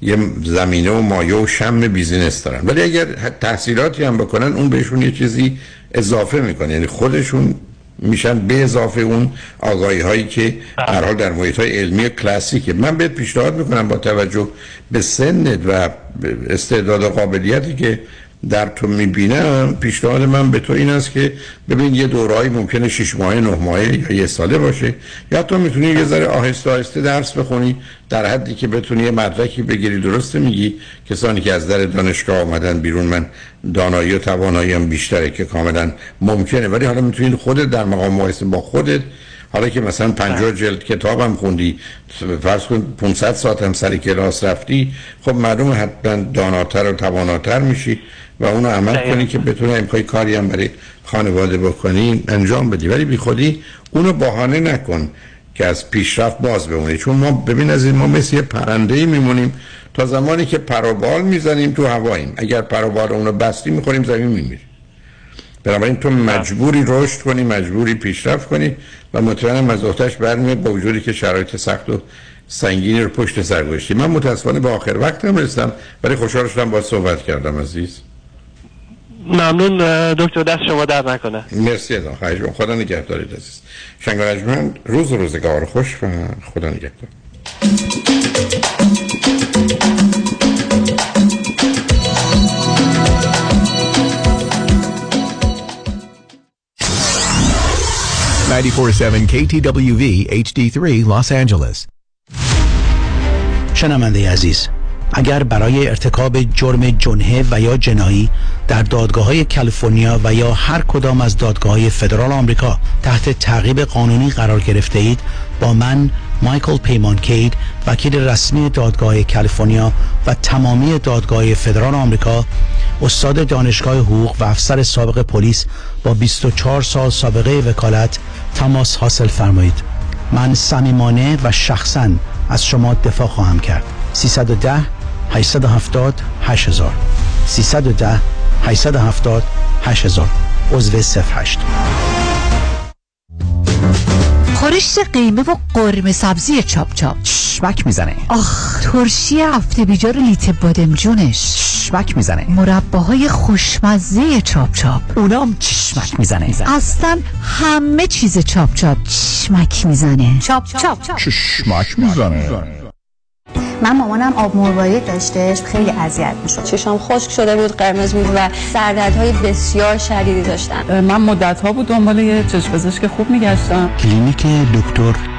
یه زمینه و مایه و شم بیزینس دارن. ولی اگر تحصیلاتی هم بکنن اون بهشون یه چیزی اضافه می‌کنه یعنی خودشون میشن به اضافه اون آگاهی هایی که در حال در محیط های علمی کلاسیکه. من بهت پیشنهاد می‌کنم با توجه به سنت و به استعداد و قابلیتی که در تو می‌بینم پیشنهاد من به تو این است که ببین یه دورایی ممکنه شش ماهه نه ماهه یا یه ساله باشه. یا تو می‌تونی یه ذره آهسته آهسته درس بخونی در حدی که بتونی یه مدرکی بگیری. درسته میگی؟ کسانی که از در دانشگاه آمدن بیرون من دانایی و توانایی هم بیشتره که کاملا ممکنه. ولی حالا می‌تونی خودت در مقام مقایسه با خودت حالا که مثلا 50 جلد کتابم خوندی فرض کن 500 ساعت هم سر کلاس رفتی خب معلومه حتما داناتر و تواناتر میشی. و اونو عمل. کنی که بتونه امکای کاری هم برای خانواده بکنی انجام بدی. ولی بی خودی اونو بهانه نکن که از پیشرفت باز بمونی. چون ما ببین از این ما مثل یه پرنده ای میمونیم. تا زمانی که پروبال می‌زنیم تو هواییم. اگر پروبال اونو بستی می‌خوریم زمین میمیریم بنابراین تو مجبوری رشد کنی مجبوری پیشرفت کنی و مطمئنم از اختش برمیاد با وجودی که شرایط سخت و سنگینی رو پشت سر گذاشتی. من متاسفانه به آخر وقتم رسیدم ولی خوشحال شدم با صحبت کردم عزیز. ممنون دکتر دست شما در نکنه. مرسی از آن. خدا نگهدارید عزیز. شنگ روز روزگار خوش و خدا نگهدار. KTWV HD3 Los Angeles. شنونده عزیز اگر برای ارتکاب جرم جنحه و یا جنایی در دادگاه های کالیفرنیا و یا هر کدام از دادگاه های فدرال آمریکا تحت تعقیب قانونی قرار گرفته اید با من مایکل پیمان کید وکیل رسمی دادگاه کالیفرنیا و تمامی دادگاه فدرال آمریکا استاد دانشگاه حقوق و افسر سابق پلیس با 24 سال سابقه وکالت تماس حاصل فرمایید. من صمیمانه و شخصا از شما دفاع خواهم کرد. 310 870 8000 310 870 8000 عضو 08 خورشت قیمه و قرمه سبزی چاپ چاپ. شمک می‌زنه. آخ ترشی هفته بیجار لیت بادمجونش چشمک می‌زنه. مرباهای خوشمزه چاپ چاپ. اونام چشمک می‌زنه. اصلا همه چیز چاپ چاپ. چشمک می‌زنه. چاپ چاپ. چشمک می‌زنه. من مامانم آب مروارید داشتش خیلی اذیت می‌شد. چشام خشک شده بود قرمز بود و سردردهای بسیار شدیدی داشتم من مدت ها بود دنبال یه چشم پزشک خوب میگشتم. کلینیک دکتر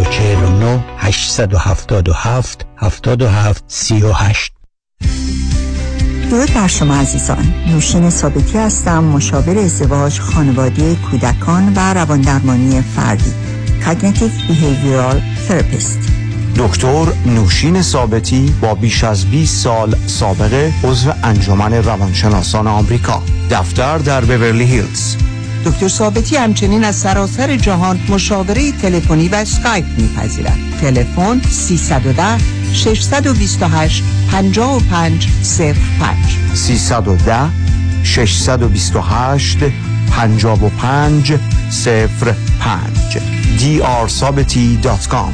949 877 77 38 درود بر شما عزیزان. نوشین ثابتی هستم مشاور ازدواج خانواده کودکان و رواندرمانی فردی. Cognitive Behavioral Therapist. دکتر نوشین ثابتی با بیش از 20 سال سابقه عضو انجمن روانشناسان آمریکا. دفتر در بورلی هیلز. دکتر ثابتی همچنین از سراسر جهان مشاوره تلفنی و اسکایپ میپذیرد. تلفن 310 628 55 05 310 628 55 05 drsobety.com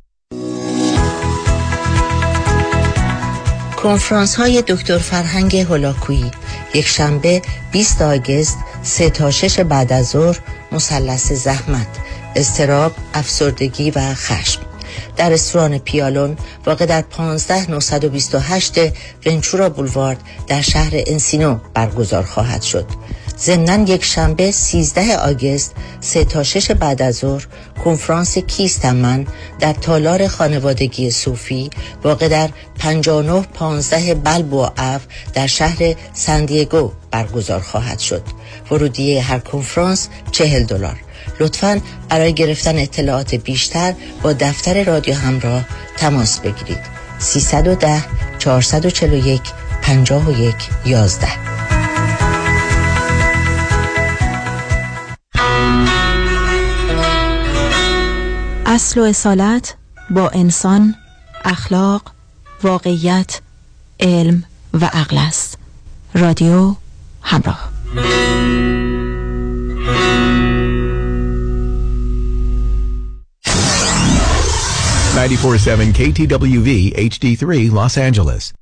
کنفرانس های دکتر فرهنگ هولاکویی. یک شنبه 20 August 3 تا 6 بعد از ظهر مثلث زحمت اضطراب افسردگی و خشم. در رستوران پیالون واقع در 15928 ونچورا بولوارد در شهر انسینو برگزار خواهد شد. ضمنا یک شنبه 13 آگست 3 تا 6 بعد از ظهر کنفرانس کیستم من در تالار خانوادگی صوفی واقع در 5915 بلبو اف در شهر سندیگو برگزار خواهد شد. ورودیه هر کنفرانس چهل دلار. لطفا برای گرفتن اطلاعات بیشتر با دفتر رادیو همراه تماس بگیرید. 310 441 51 11 اصل و اصالت با انسان اخلاق واقعیت علم و عقل است. رادیو همراه. 94.7 KTWV HD3 Los Angeles.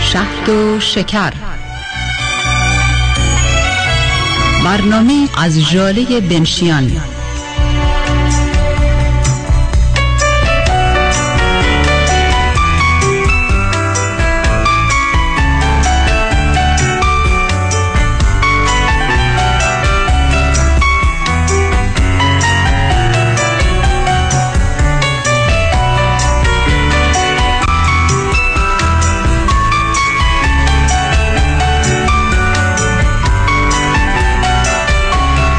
شهد و شکر. برنامه از جاله بنشیان.